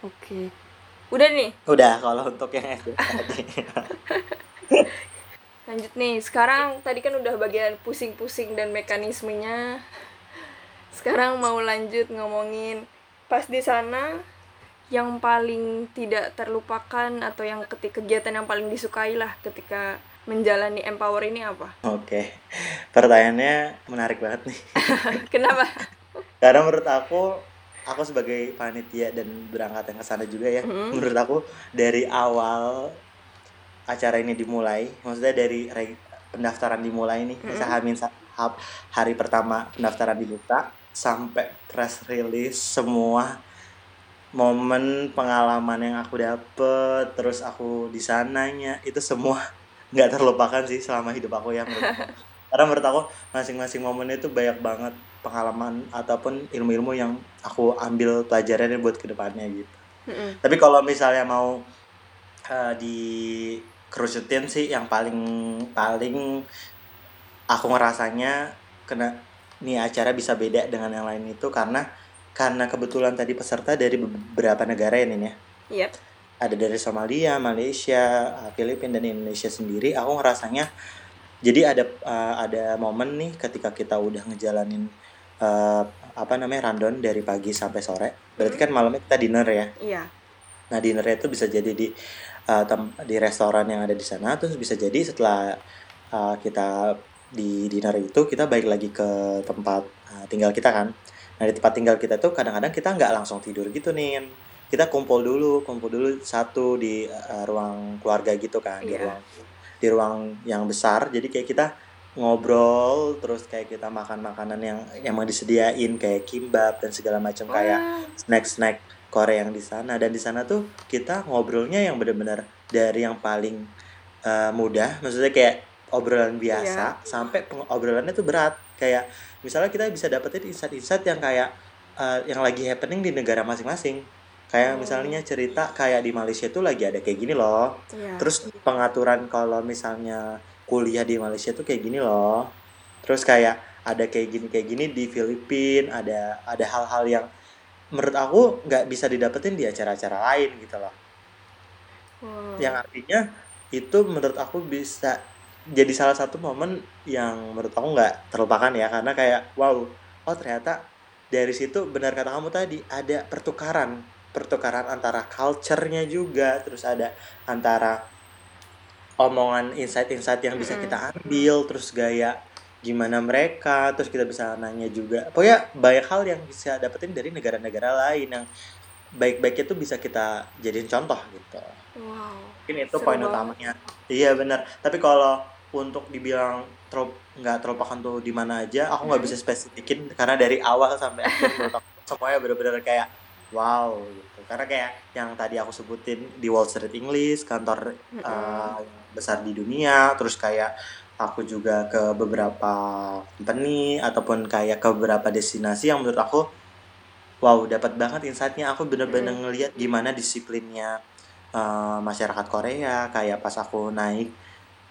Oke. Udah nih? Udah kalau untuk yang SD tadi lanjut nih sekarang tadi kan udah bagian pusing-pusing dan mekanismenya. Sekarang mau lanjut ngomongin pas di sana yang paling tidak terlupakan atau yang ketika kegiatan yang paling disukai lah ketika menjalani empower ini apa? Oke, pertanyaannya menarik banget nih. Kenapa? Karena menurut aku, aku sebagai panitia dan berangkat yang ke sana juga ya, mm-hmm. menurut aku dari awal acara ini dimulai, maksudnya dari pendaftaran dimulai nih, mm-hmm. Hamin hari pertama pendaftaran dibuka sampai press release semua momen pengalaman yang aku dapet terus aku di sananya itu semua nggak terlupakan sih selama hidup aku ya menurut aku. karena menurut aku masing-masing momen itu banyak banget pengalaman ataupun ilmu-ilmu yang aku ambil pelajarannya buat ke depannya gitu mm-hmm. tapi kalau misalnya mau uh, di kerucutin sih yang paling paling aku ngerasanya kena nih acara bisa beda dengan yang lain itu karena karena kebetulan tadi peserta dari beberapa negara ya Nin ya. Yep. Ada dari Somalia, Malaysia, uh, Filipina dan Indonesia sendiri. Aku ngerasanya jadi ada uh, ada momen nih ketika kita udah ngejalanin uh, apa namanya rundown dari pagi sampai sore. Berarti hmm. kan malamnya kita dinner ya. Iya. Nah dinnernya itu bisa jadi di uh, di restoran yang ada di sana, terus bisa jadi setelah uh, kita di dinner itu kita balik lagi ke tempat uh, tinggal kita kan. Nah di tempat tinggal kita tuh kadang-kadang kita nggak langsung tidur gitu nih. Kita kumpul dulu, kumpul dulu satu di uh, ruang keluarga gitu kan, yeah. di iya. ruang di ruang yang besar. Jadi kayak kita ngobrol terus kayak kita makan makanan yang emang disediain kayak kimbab dan segala macam kayak snack-snack Korea yang di sana dan di sana tuh kita ngobrolnya yang benar-benar dari yang paling uh, mudah maksudnya kayak obrolan biasa yeah. sampai obrolannya tuh berat kayak misalnya kita bisa dapetin insight-insight yang kayak uh, yang lagi happening di negara masing-masing kayak misalnya cerita kayak di Malaysia tuh lagi ada kayak gini loh. Yeah. terus pengaturan kalau misalnya kuliah di Malaysia tuh kayak gini loh. Terus kayak ada kayak gini kayak gini di Filipina ada ada hal-hal yang menurut aku nggak bisa didapetin di acara-acara lain gitu loh. Wow. yang artinya itu menurut aku bisa jadi salah satu momen yang menurut aku nggak terlupakan ya. Karena kayak wow oh ternyata dari situ benar kata kamu tadi ada pertukaran pertukaran antara culture-nya juga terus ada antara omongan insight-insight yang bisa kita ambil terus gaya gimana mereka terus kita bisa nanya juga. Pokoknya banyak hal yang bisa dapetin dari negara-negara lain yang baik-baiknya tuh bisa kita jadiin contoh gitu. Wow mungkin itu poin utamanya. Iya benar tapi kalau untuk dibilang trop nggak terlupakan tuh di mana aja aku nggak hmm. bisa spesifikin karena dari awal sampai akhir semuanya benar-benar kayak wow gitu karena kayak yang tadi aku sebutin di Wall Street English kantor hmm. uh, besar di dunia terus kayak aku juga ke beberapa company ataupun kayak ke beberapa destinasi yang menurut aku wow dapat banget insightnya aku bener-bener hmm. ngelihat gimana disiplinnya uh, masyarakat Korea kayak pas aku naik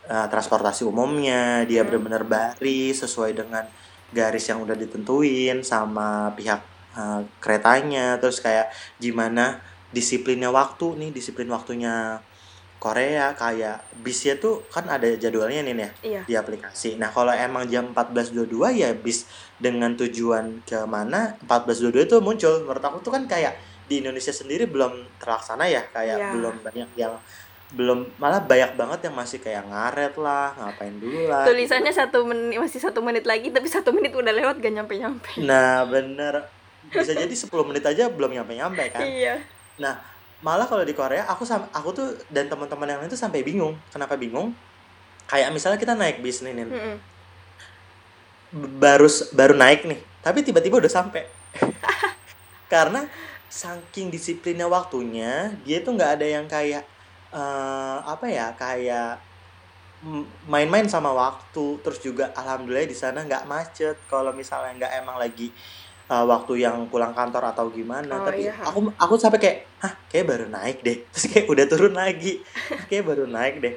uh, transportasi umumnya dia benar-benar baris sesuai dengan garis yang udah ditentuin sama pihak uh, keretanya terus kayak gimana disiplinnya waktu nih disiplin waktunya Korea kayak bisnya tuh kan ada jadwalnya nih ya iya. di aplikasi. Nah kalau emang jam 14.22 ya bis dengan tujuan ke mana 14.22 itu muncul. Menurut aku tuh kan kayak di Indonesia sendiri belum terlaksana ya kayak iya. belum banyak yang belum malah banyak banget yang masih kayak ngaret lah ngapain dulu lah tulisannya satu menit masih satu menit lagi tapi satu menit udah lewat gak nyampe nyampe nah bener bisa jadi 10 menit aja belum nyampe nyampe kan? Iya. Nah malah kalau di Korea aku sam aku tuh dan teman-teman yang lain tuh sampai bingung. Kenapa bingung? Kayak misalnya kita naik bis nih, nih. Mm -mm. baru baru naik nih tapi tiba-tiba udah sampai. Karena saking disiplinnya waktunya dia tuh nggak ada yang kayak uh, apa ya kayak main-main sama waktu. Terus juga alhamdulillah di sana nggak macet. Kalau misalnya nggak emang lagi uh, waktu yang pulang kantor atau gimana oh, tapi iya. aku aku sampai kayak hah kayak baru naik deh. Terus kayak udah turun lagi. Kayak baru naik deh.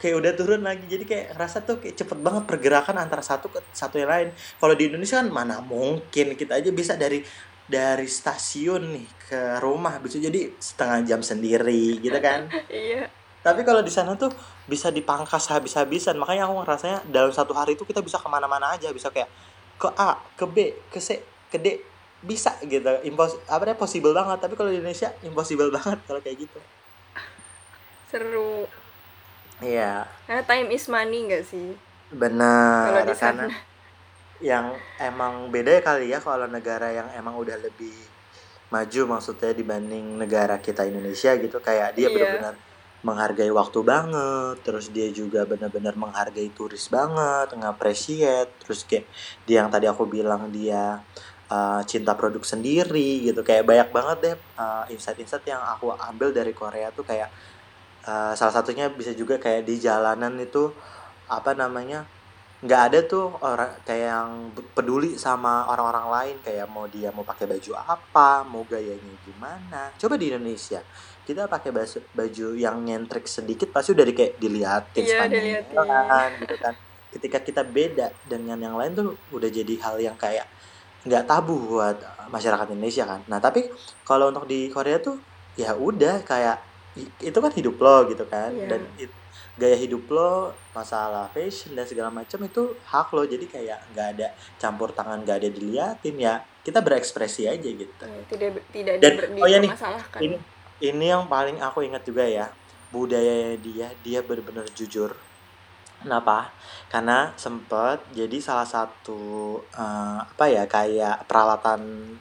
Kayak udah turun lagi. Jadi kayak rasa tuh kayak cepet banget pergerakan antara satu ke satu yang lain. Kalau di Indonesia kan mana mungkin kita aja bisa dari dari stasiun nih ke rumah bisa jadi setengah jam sendiri gitu kan? Iya. Tapi kalau di sana tuh bisa dipangkas habis-habisan. Makanya aku ngerasanya dalam satu hari itu kita bisa ke mana-mana aja. Bisa kayak ke A ke B ke C ke D bisa gitu. Impos apa namanya possible banget. Tapi kalau di Indonesia impossible banget kalau kayak gitu. Seru. Iya. Karena time is money gak sih? Benar kalau di sana. yang emang beda ya kali ya kalau negara yang emang udah lebih maju maksudnya dibanding negara kita Indonesia gitu. Kayak dia iya. benar-benar menghargai waktu banget terus dia juga benar-benar menghargai turis banget ngapresiat terus kayak dia yang tadi aku bilang dia uh, cinta produk sendiri gitu. Kayak banyak banget deh uh, insight-insight yang aku ambil dari Korea tuh kayak uh, salah satunya bisa juga kayak di jalanan itu apa namanya nggak ada tuh orang kayak yang peduli sama orang-orang lain. Kayak mau dia mau pakai baju apa mau gayanya gimana. Coba di Indonesia kita pakai baju baju yang nyentrik sedikit pasti udah di kayak diliatin iya, sepanjang kan gitu kan. Ketika kita beda dengan yang lain tuh udah jadi hal yang kayak nggak tabu buat masyarakat Indonesia kan. Nah tapi kalau untuk di Korea tuh ya udah kayak itu kan hidup lo gitu kan. Yeah. dan it, gaya hidup lo masalah fashion dan segala macam itu hak lo. Jadi kayak nggak ada campur tangan nggak ada diliatin ya kita berekspresi aja gitu. Iya, tidak tidak dan oh ya nih ini ini yang paling aku ingat juga ya. Budaya dia dia benar-benar jujur kenapa karena sempet jadi salah satu uh, apa ya kayak peralatan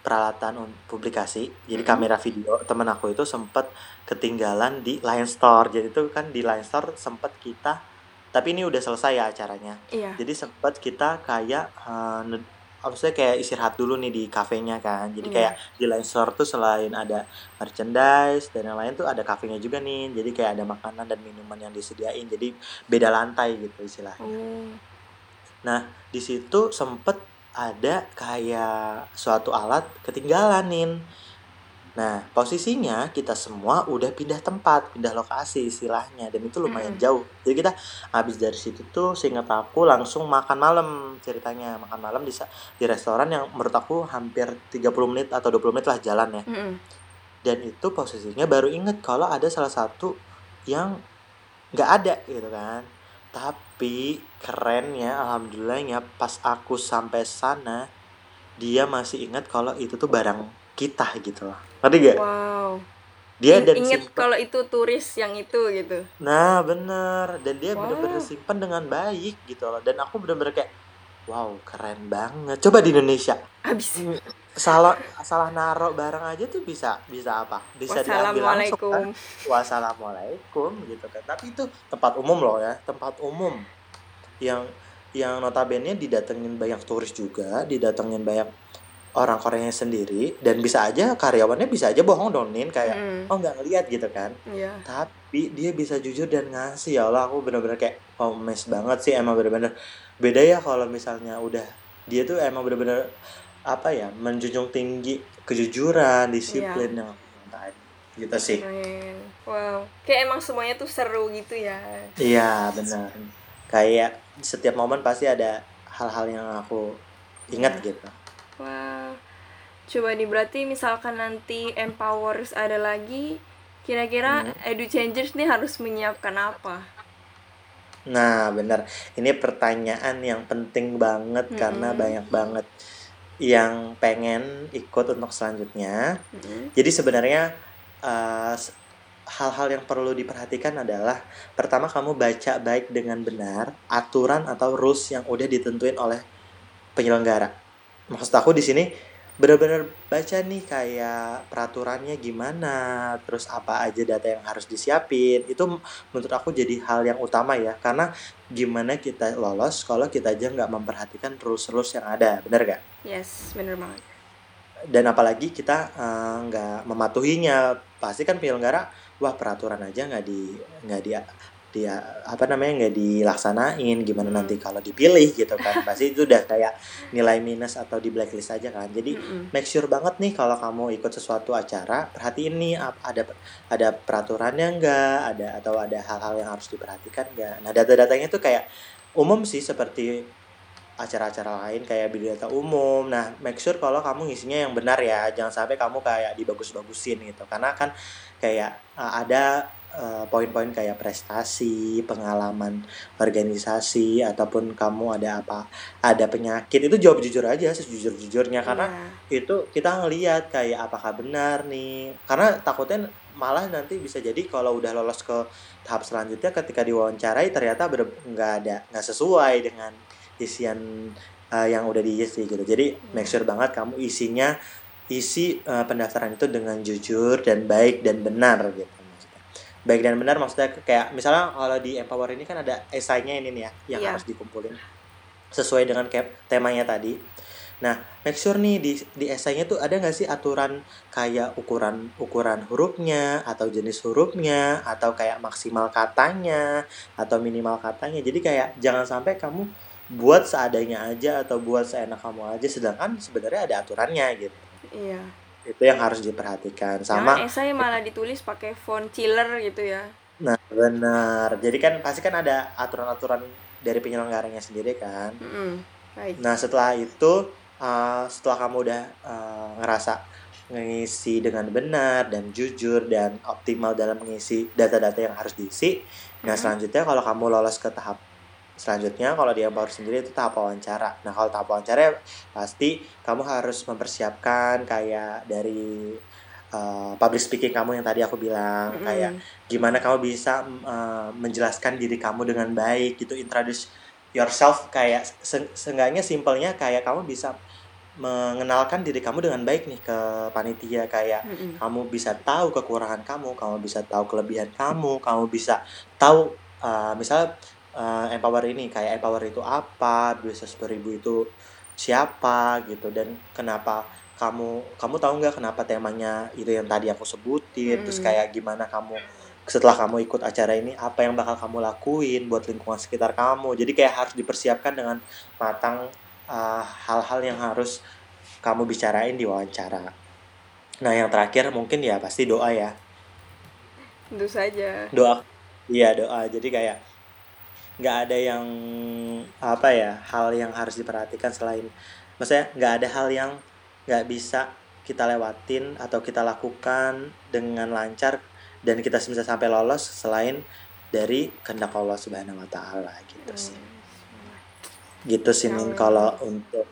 peralatan publikasi jadi mm-hmm. kamera video temen aku itu sempet ketinggalan di Line Store jadi itu kan di Line Store sempet kita tapi ini udah selesai ya acaranya iya. jadi sempet kita kayak uh, maksudnya kayak istirahat dulu nih di kafenya kan. Jadi kayak di line store tuh selain ada merchandise dan yang lain tuh ada kafenya juga nih. Jadi kayak ada makanan dan minuman yang disediain. Jadi beda lantai gitu istilahnya. Mm. nah di situ sempet ada kayak suatu alat ketinggalan nih Nah, posisinya kita semua udah pindah tempat, pindah lokasi istilahnya dan itu lumayan hmm. jauh. Jadi kita habis dari situ tuh seingat aku langsung makan malam ceritanya. Makan malam di di restoran yang menurut aku hampir 30 menit atau 20 menit lah jalan ya. Hmm. Dan itu posisinya baru inget kalau ada salah satu yang nggak ada gitu kan. Tapi keren ya alhamdulillahnya pas aku sampai sana dia masih ingat kalau itu tuh barang kita gitu loh ngerti gak? Wow. Dia dan inget kalau itu turis yang itu gitu. Nah bener dan dia wow. bener-bener simpan dengan baik gitu loh dan aku bener-bener kayak wow keren banget. Coba di Indonesia. Abis. Salah salah narok barang aja tuh bisa bisa apa? Bisa diambil langsung kan? Wassalamualaikum gitu kan. Tapi itu tempat umum loh ya, tempat umum yang yang notabene didatengin banyak turis juga, didatengin banyak orang Korea sendiri dan bisa aja karyawannya bisa aja bohong donin kayak mm. oh nggak ngeliat gitu kan. Yeah. tapi dia bisa jujur dan ngasih. Ya Allah aku bener-bener kayak oh mes banget sih emang bener-bener. Beda ya kalau misalnya udah dia tuh emang bener-bener apa ya menjunjung tinggi kejujuran disiplin yeah. yang gitu sih. Wow. Kayak emang semuanya tuh seru gitu ya. Iya benar kayak setiap momen pasti ada hal-hal yang aku ingat yeah. gitu Wah, coba nih berarti misalkan nanti empowers ada lagi, kira-kira hmm. edu changers nih harus menyiapkan apa? Nah, benar. Ini pertanyaan yang penting banget hmm. karena banyak banget yang pengen ikut untuk selanjutnya. Hmm. Jadi sebenarnya eh, hal-hal yang perlu diperhatikan adalah pertama kamu baca baik dengan benar aturan atau rules yang udah ditentuin oleh penyelenggara maksud aku di sini benar-benar baca nih kayak peraturannya gimana, terus apa aja data yang harus disiapin. Itu menurut aku jadi hal yang utama ya, karena gimana kita lolos kalau kita aja nggak memperhatikan rules-rules yang ada, bener gak? Yes, bener banget. Dan apalagi kita uh, nggak mematuhinya, pasti kan penyelenggara wah peraturan aja nggak di nggak di dia apa namanya nggak dilaksanain gimana nanti hmm. kalau dipilih gitu kan. Pasti itu udah kayak nilai minus atau di blacklist aja kan. Jadi mm make sure banget nih kalau kamu ikut sesuatu acara perhatiin nih ada ada peraturannya enggak ada atau ada hal-hal yang harus diperhatikan enggak nah data-datanya tuh kayak umum sih seperti acara-acara lain kayak biodata umum. Nah make sure kalau kamu ngisinya yang benar ya. Jangan sampai kamu kayak dibagus-bagusin gitu. Karena kan kayak uh, ada Eh, poin-poin kayak prestasi, pengalaman organisasi ataupun kamu ada apa, ada penyakit itu jawab jujur aja sejujur-jujurnya karena yeah. itu kita ngelihat kayak apakah benar nih. Karena takutnya malah nanti bisa jadi kalau udah lolos ke tahap selanjutnya ketika diwawancarai ternyata nggak ada nggak sesuai dengan isian uh, yang udah diisi gitu. Jadi make sure banget kamu isinya isi uh, pendaftaran itu dengan jujur dan baik dan benar gitu baik dan benar maksudnya kayak misalnya kalau di empower ini kan ada esainya ini nih ya yang yeah. harus dikumpulin sesuai dengan kayak temanya tadi. Nah make sure nih di di esainya tuh ada nggak sih aturan kayak ukuran ukuran hurufnya atau jenis hurufnya atau kayak maksimal katanya atau minimal katanya. Jadi kayak jangan sampai kamu buat seadanya aja atau buat seenak kamu aja sedangkan sebenarnya ada aturannya gitu. Iya itu yang harus diperhatikan. Sama Jangan esai malah ditulis pakai font chiller gitu ya. Nah benar. Jadi kan pasti kan ada aturan-aturan dari penyelenggaranya sendiri kan. Mm -hmm. nah setelah itu uh, setelah kamu udah uh, ngerasa mengisi dengan benar dan jujur dan optimal dalam mengisi data-data yang harus diisi. Nah, selanjutnya kalau kamu lolos ke tahap Selanjutnya kalau di Empower sendiri itu tahap wawancara. Nah kalau tahap wawancara pasti kamu harus mempersiapkan kayak dari uh, public speaking kamu yang tadi aku bilang mm -hmm. kayak gimana kamu bisa uh, menjelaskan diri kamu dengan baik gitu introduce yourself kayak se seenggaknya simpelnya kayak kamu bisa mengenalkan diri kamu dengan baik nih ke panitia kayak mm -hmm. kamu bisa tahu kekurangan kamu, kamu bisa tahu kelebihan kamu, kamu bisa tahu uh, misalnya uh, empower ini kayak empower itu apa bisnis beribu itu siapa gitu dan kenapa kamu kamu tahu nggak kenapa temanya itu yang tadi aku sebutin? Hmm. terus kayak gimana kamu setelah kamu ikut acara ini apa yang bakal kamu lakuin buat lingkungan sekitar kamu? Jadi kayak harus dipersiapkan dengan matang eh, hal-hal uh, yang harus kamu bicarain di wawancara. Nah yang terakhir mungkin ya pasti doa ya. Tentu saja. Doa iya doa. Jadi kayak nggak ada yang apa ya hal yang harus diperhatikan selain maksudnya nggak ada hal yang nggak bisa kita lewatin atau kita lakukan dengan lancar dan kita bisa sampai lolos selain dari kehendak Allah Subhanahu Wa Taala gitu sih gitu sih min kalau untuk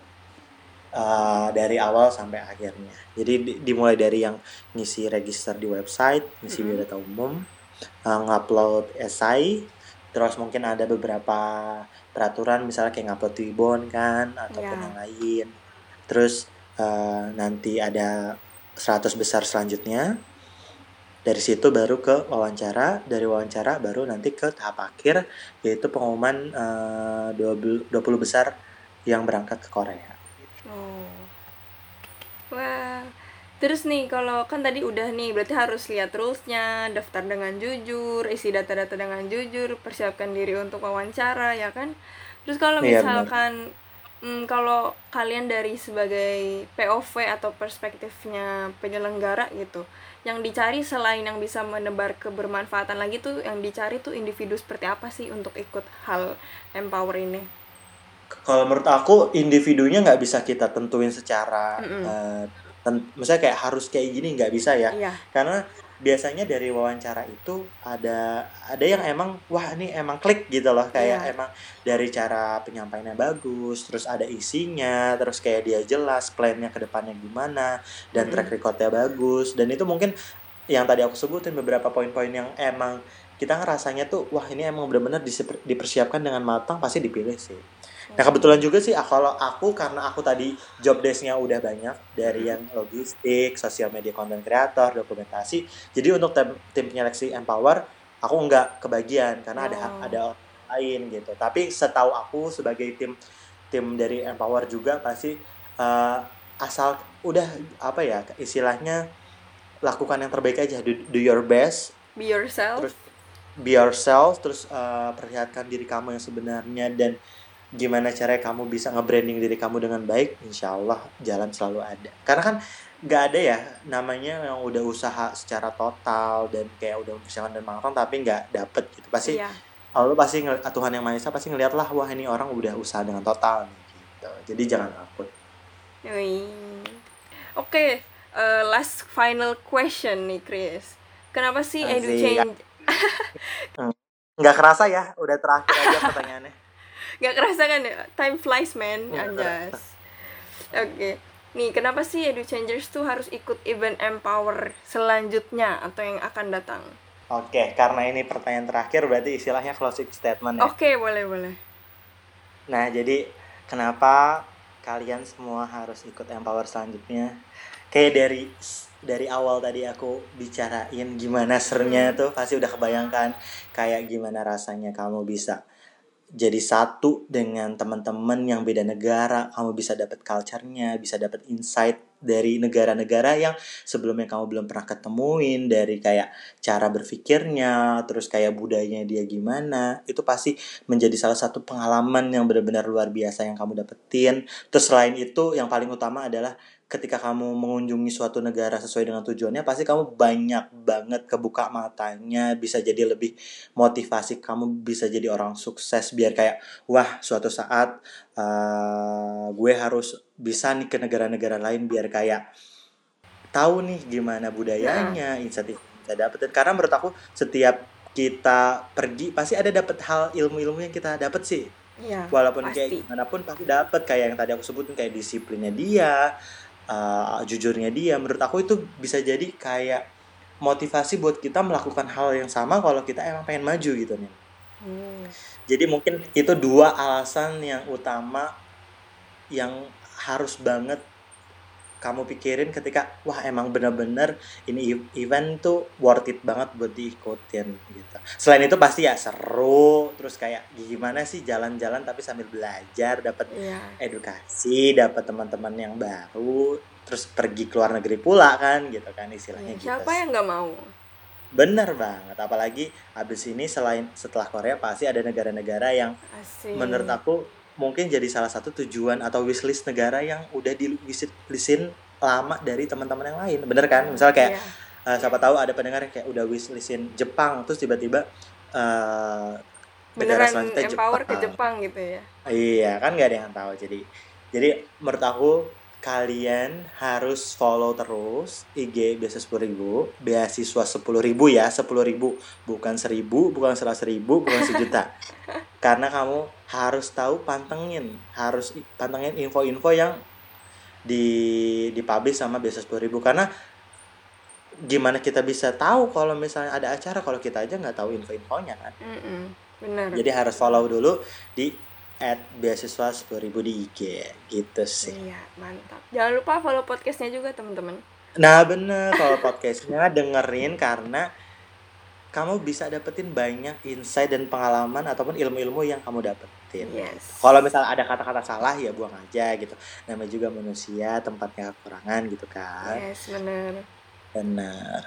uh, dari awal sampai akhirnya jadi dimulai dari yang ngisi register di website ngisi mm -hmm. biodata umum uh, ngupload esai terus mungkin ada beberapa peraturan misalnya kayak ngupload Twibbon kan ataupun yeah. yang lain terus uh, nanti ada 100 besar selanjutnya dari situ baru ke wawancara dari wawancara baru nanti ke tahap akhir yaitu pengumuman uh, 20, 20 besar yang berangkat ke Korea oh. wah Terus nih kalau kan tadi udah nih berarti harus lihat rulesnya, daftar dengan jujur, isi data-data dengan jujur, persiapkan diri untuk wawancara ya kan. Terus kalau iya, misalkan hmm, kalau kalian dari sebagai POV atau perspektifnya penyelenggara gitu, yang dicari selain yang bisa menebar kebermanfaatan lagi tuh yang dicari tuh individu seperti apa sih untuk ikut hal empower ini? Kalau menurut aku individunya nggak bisa kita tentuin secara mm -mm. Uh, misalnya kayak harus kayak gini nggak bisa ya iya. karena biasanya dari wawancara itu ada ada yang emang wah ini emang klik gitu loh kayak iya. emang dari cara penyampaiannya bagus terus ada isinya terus kayak dia jelas plannya ke depannya gimana dan mm -hmm. track recordnya bagus dan itu mungkin yang tadi aku sebutin beberapa poin-poin yang emang kita ngerasanya tuh wah ini emang benar-benar dipersiapkan dengan matang pasti dipilih sih Nah kebetulan juga sih kalau aku karena aku tadi job desknya udah banyak dari yang logistik, sosial media content creator, dokumentasi. Jadi untuk tim, tim penyeleksi Empower aku nggak kebagian karena oh. ada ada lain gitu. Tapi setahu aku sebagai tim tim dari Empower juga pasti uh, asal udah apa ya istilahnya lakukan yang terbaik aja do, do your best be yourself terus be yourself terus uh, perlihatkan diri kamu yang sebenarnya dan gimana caranya kamu bisa nge-branding diri kamu dengan baik insya Allah jalan selalu ada. Karena kan nggak ada ya namanya yang udah usaha secara total dan kayak udah persiapan dan matang tapi nggak dapet gitu. Pasti iya. Allah pasti Tuhan yang Maha Esa pasti ngeliat lah wah ini orang udah usaha dengan total gitu. Jadi jangan takut. Oke okay, uh, eh, last final question nih Chris. Kenapa sih edu change? Hmm. nggak kerasa ya udah terakhir aja pertanyaannya nggak kerasa kan ya? Time flies man. Anjas. oke. Okay. nih kenapa sih edu changers tuh harus ikut event empower selanjutnya atau yang akan datang? Oke okay, karena ini pertanyaan terakhir berarti istilahnya closing statement ya? Oke okay, boleh boleh. Nah jadi kenapa kalian semua harus ikut empower selanjutnya? Kayak dari dari awal tadi aku bicarain gimana serunya hmm. tuh pasti udah kebayangkan kayak gimana rasanya kamu bisa jadi satu dengan teman-teman yang beda negara, kamu bisa dapat culture-nya, bisa dapat insight dari negara-negara yang sebelumnya kamu belum pernah ketemuin dari kayak cara berpikirnya, terus kayak budayanya dia gimana, itu pasti menjadi salah satu pengalaman yang benar-benar luar biasa yang kamu dapetin. Terus selain itu yang paling utama adalah ketika kamu mengunjungi suatu negara sesuai dengan tujuannya pasti kamu banyak banget kebuka matanya bisa jadi lebih motivasi kamu bisa jadi orang sukses biar kayak wah suatu saat uh, gue harus bisa nih ke negara-negara lain biar kayak tahu nih gimana budayanya insight kita dapetin. Karena menurut aku setiap kita pergi pasti ada dapat hal ilmu-ilmu yang kita dapat sih. Ya, walaupun pasti. kayak gimana pun pasti dapat kayak yang tadi aku sebutin kayak disiplinnya dia uh, jujurnya dia menurut aku itu bisa jadi kayak motivasi buat kita melakukan hal yang sama kalau kita emang pengen maju gitu nih hmm. jadi mungkin itu dua alasan yang utama yang harus banget kamu pikirin ketika wah emang bener-bener ini event tuh worth it banget buat diikutin gitu. Selain itu pasti ya seru, terus kayak gimana sih jalan-jalan tapi sambil belajar, dapat yeah. edukasi, dapat teman-teman yang baru, terus pergi ke luar negeri pula kan gitu kan istilahnya yeah, gitu. Siapa yang nggak mau? Bener banget, apalagi abis ini selain setelah Korea pasti ada negara-negara yang Asik. menurut aku mungkin jadi salah satu tujuan atau wishlist negara yang udah di wishlistin lama dari teman-teman yang lain. Bener kan? Misal kayak yeah. uh, siapa tahu ada pendengar yang kayak udah wishlistin Jepang terus tiba-tiba uh, negara selanjutnya empower Jepang. ke Jepang gitu ya? Iya kan nggak ada yang tahu. Jadi jadi menurut aku kalian harus follow terus IG biasa sepuluh ribu beasiswa sepuluh ribu ya sepuluh ribu. Bukan seribu bukan seratus ribu bukan sejuta karena kamu harus tahu pantengin harus pantengin info-info yang di dipublish sama biasa sepuluh ribu. Karena gimana kita bisa tahu kalau misalnya ada acara kalau kita aja nggak tahu info-infonya kan? Mm -mm, benar jadi harus follow dulu di at beasiswa sepuluh ribu di IG gitu sih. Iya mantap. Jangan lupa follow podcastnya juga teman-teman. Nah bener follow podcastnya dengerin karena kamu bisa dapetin banyak insight dan pengalaman ataupun ilmu-ilmu yang kamu dapetin. Yes. kalau misalnya ada kata-kata salah ya buang aja gitu. Namanya juga manusia tempatnya kekurangan gitu kan. Yes bener. Bener.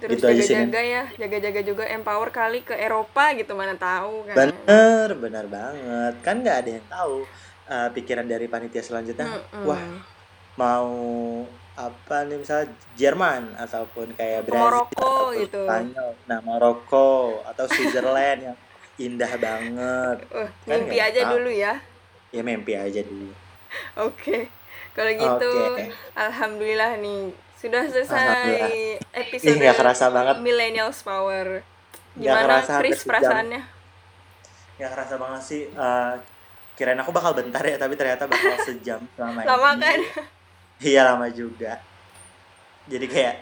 Terus gitu jaga-jaga ya jaga-jaga juga empower kali ke Eropa gitu mana tahu kan. Bener bener banget. Kan nggak ada yang tahu uh, pikiran dari panitia selanjutnya. Mm -mm. wah mau apa nih misalnya Jerman ataupun kayak Brazil Maroko gitu Spanyol nah Maroko atau Switzerland yang indah banget uh, kan mimpi aja tahu. dulu ya ya mimpi aja dulu oke okay. kalau gitu okay. alhamdulillah nih sudah selesai episode Ih, kerasa banget. Millennials Power. Gimana Chris perasaannya? Gak kerasa banget sih. Uh, kirain aku bakal bentar ya, tapi ternyata bakal sejam selama lama ini. kan? Iya lama juga. Jadi kayak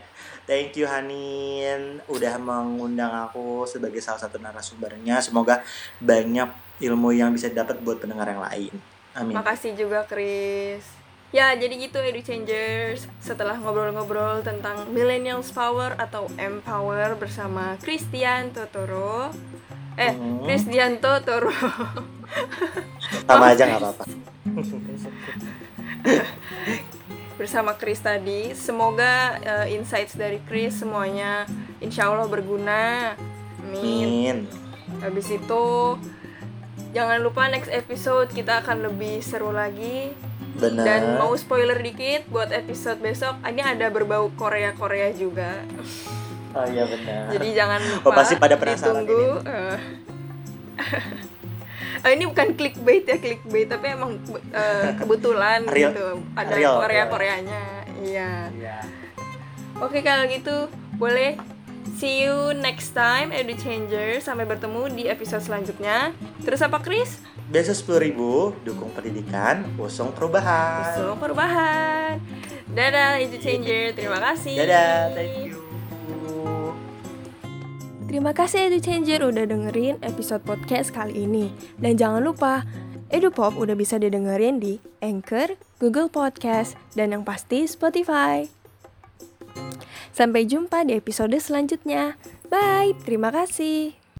thank you Hanin udah mengundang aku sebagai salah satu narasumbernya. Semoga banyak ilmu yang bisa dapat buat pendengar yang lain. Amin. Makasih juga Chris. Ya, jadi gitu Edu Changers. Setelah ngobrol-ngobrol tentang Millennials Power atau Empower bersama Christian Totoro. Eh, hmm. Christian Totoro. Sama aja nggak apa-apa. bersama Chris tadi. Semoga uh, insights dari Chris semuanya insya Allah berguna. Amin. Habis itu jangan lupa next episode kita akan lebih seru lagi. Benar. dan mau spoiler dikit buat episode besok ini ada berbau Korea Korea juga. Oh iya benar. Jadi jangan lupa oh, pasti pada penasaran ditunggu. uh, uh, ini bukan clickbait ya clickbait tapi emang uh, kebetulan real, gitu ada real, Korea Koreanya iya yeah. oke kalau gitu boleh see you next time Edu Changer sampai bertemu di episode selanjutnya terus apa Chris Biasa sepuluh ribu, dukung pendidikan, usung perubahan. Usung perubahan. Dadah, Edu Changer. Terima kasih. Dadah, thank you. Terima kasih Edu Changer udah dengerin episode podcast kali ini. Dan jangan lupa, Edu Pop udah bisa didengerin di Anchor, Google Podcast, dan yang pasti Spotify. Sampai jumpa di episode selanjutnya. Bye, terima kasih.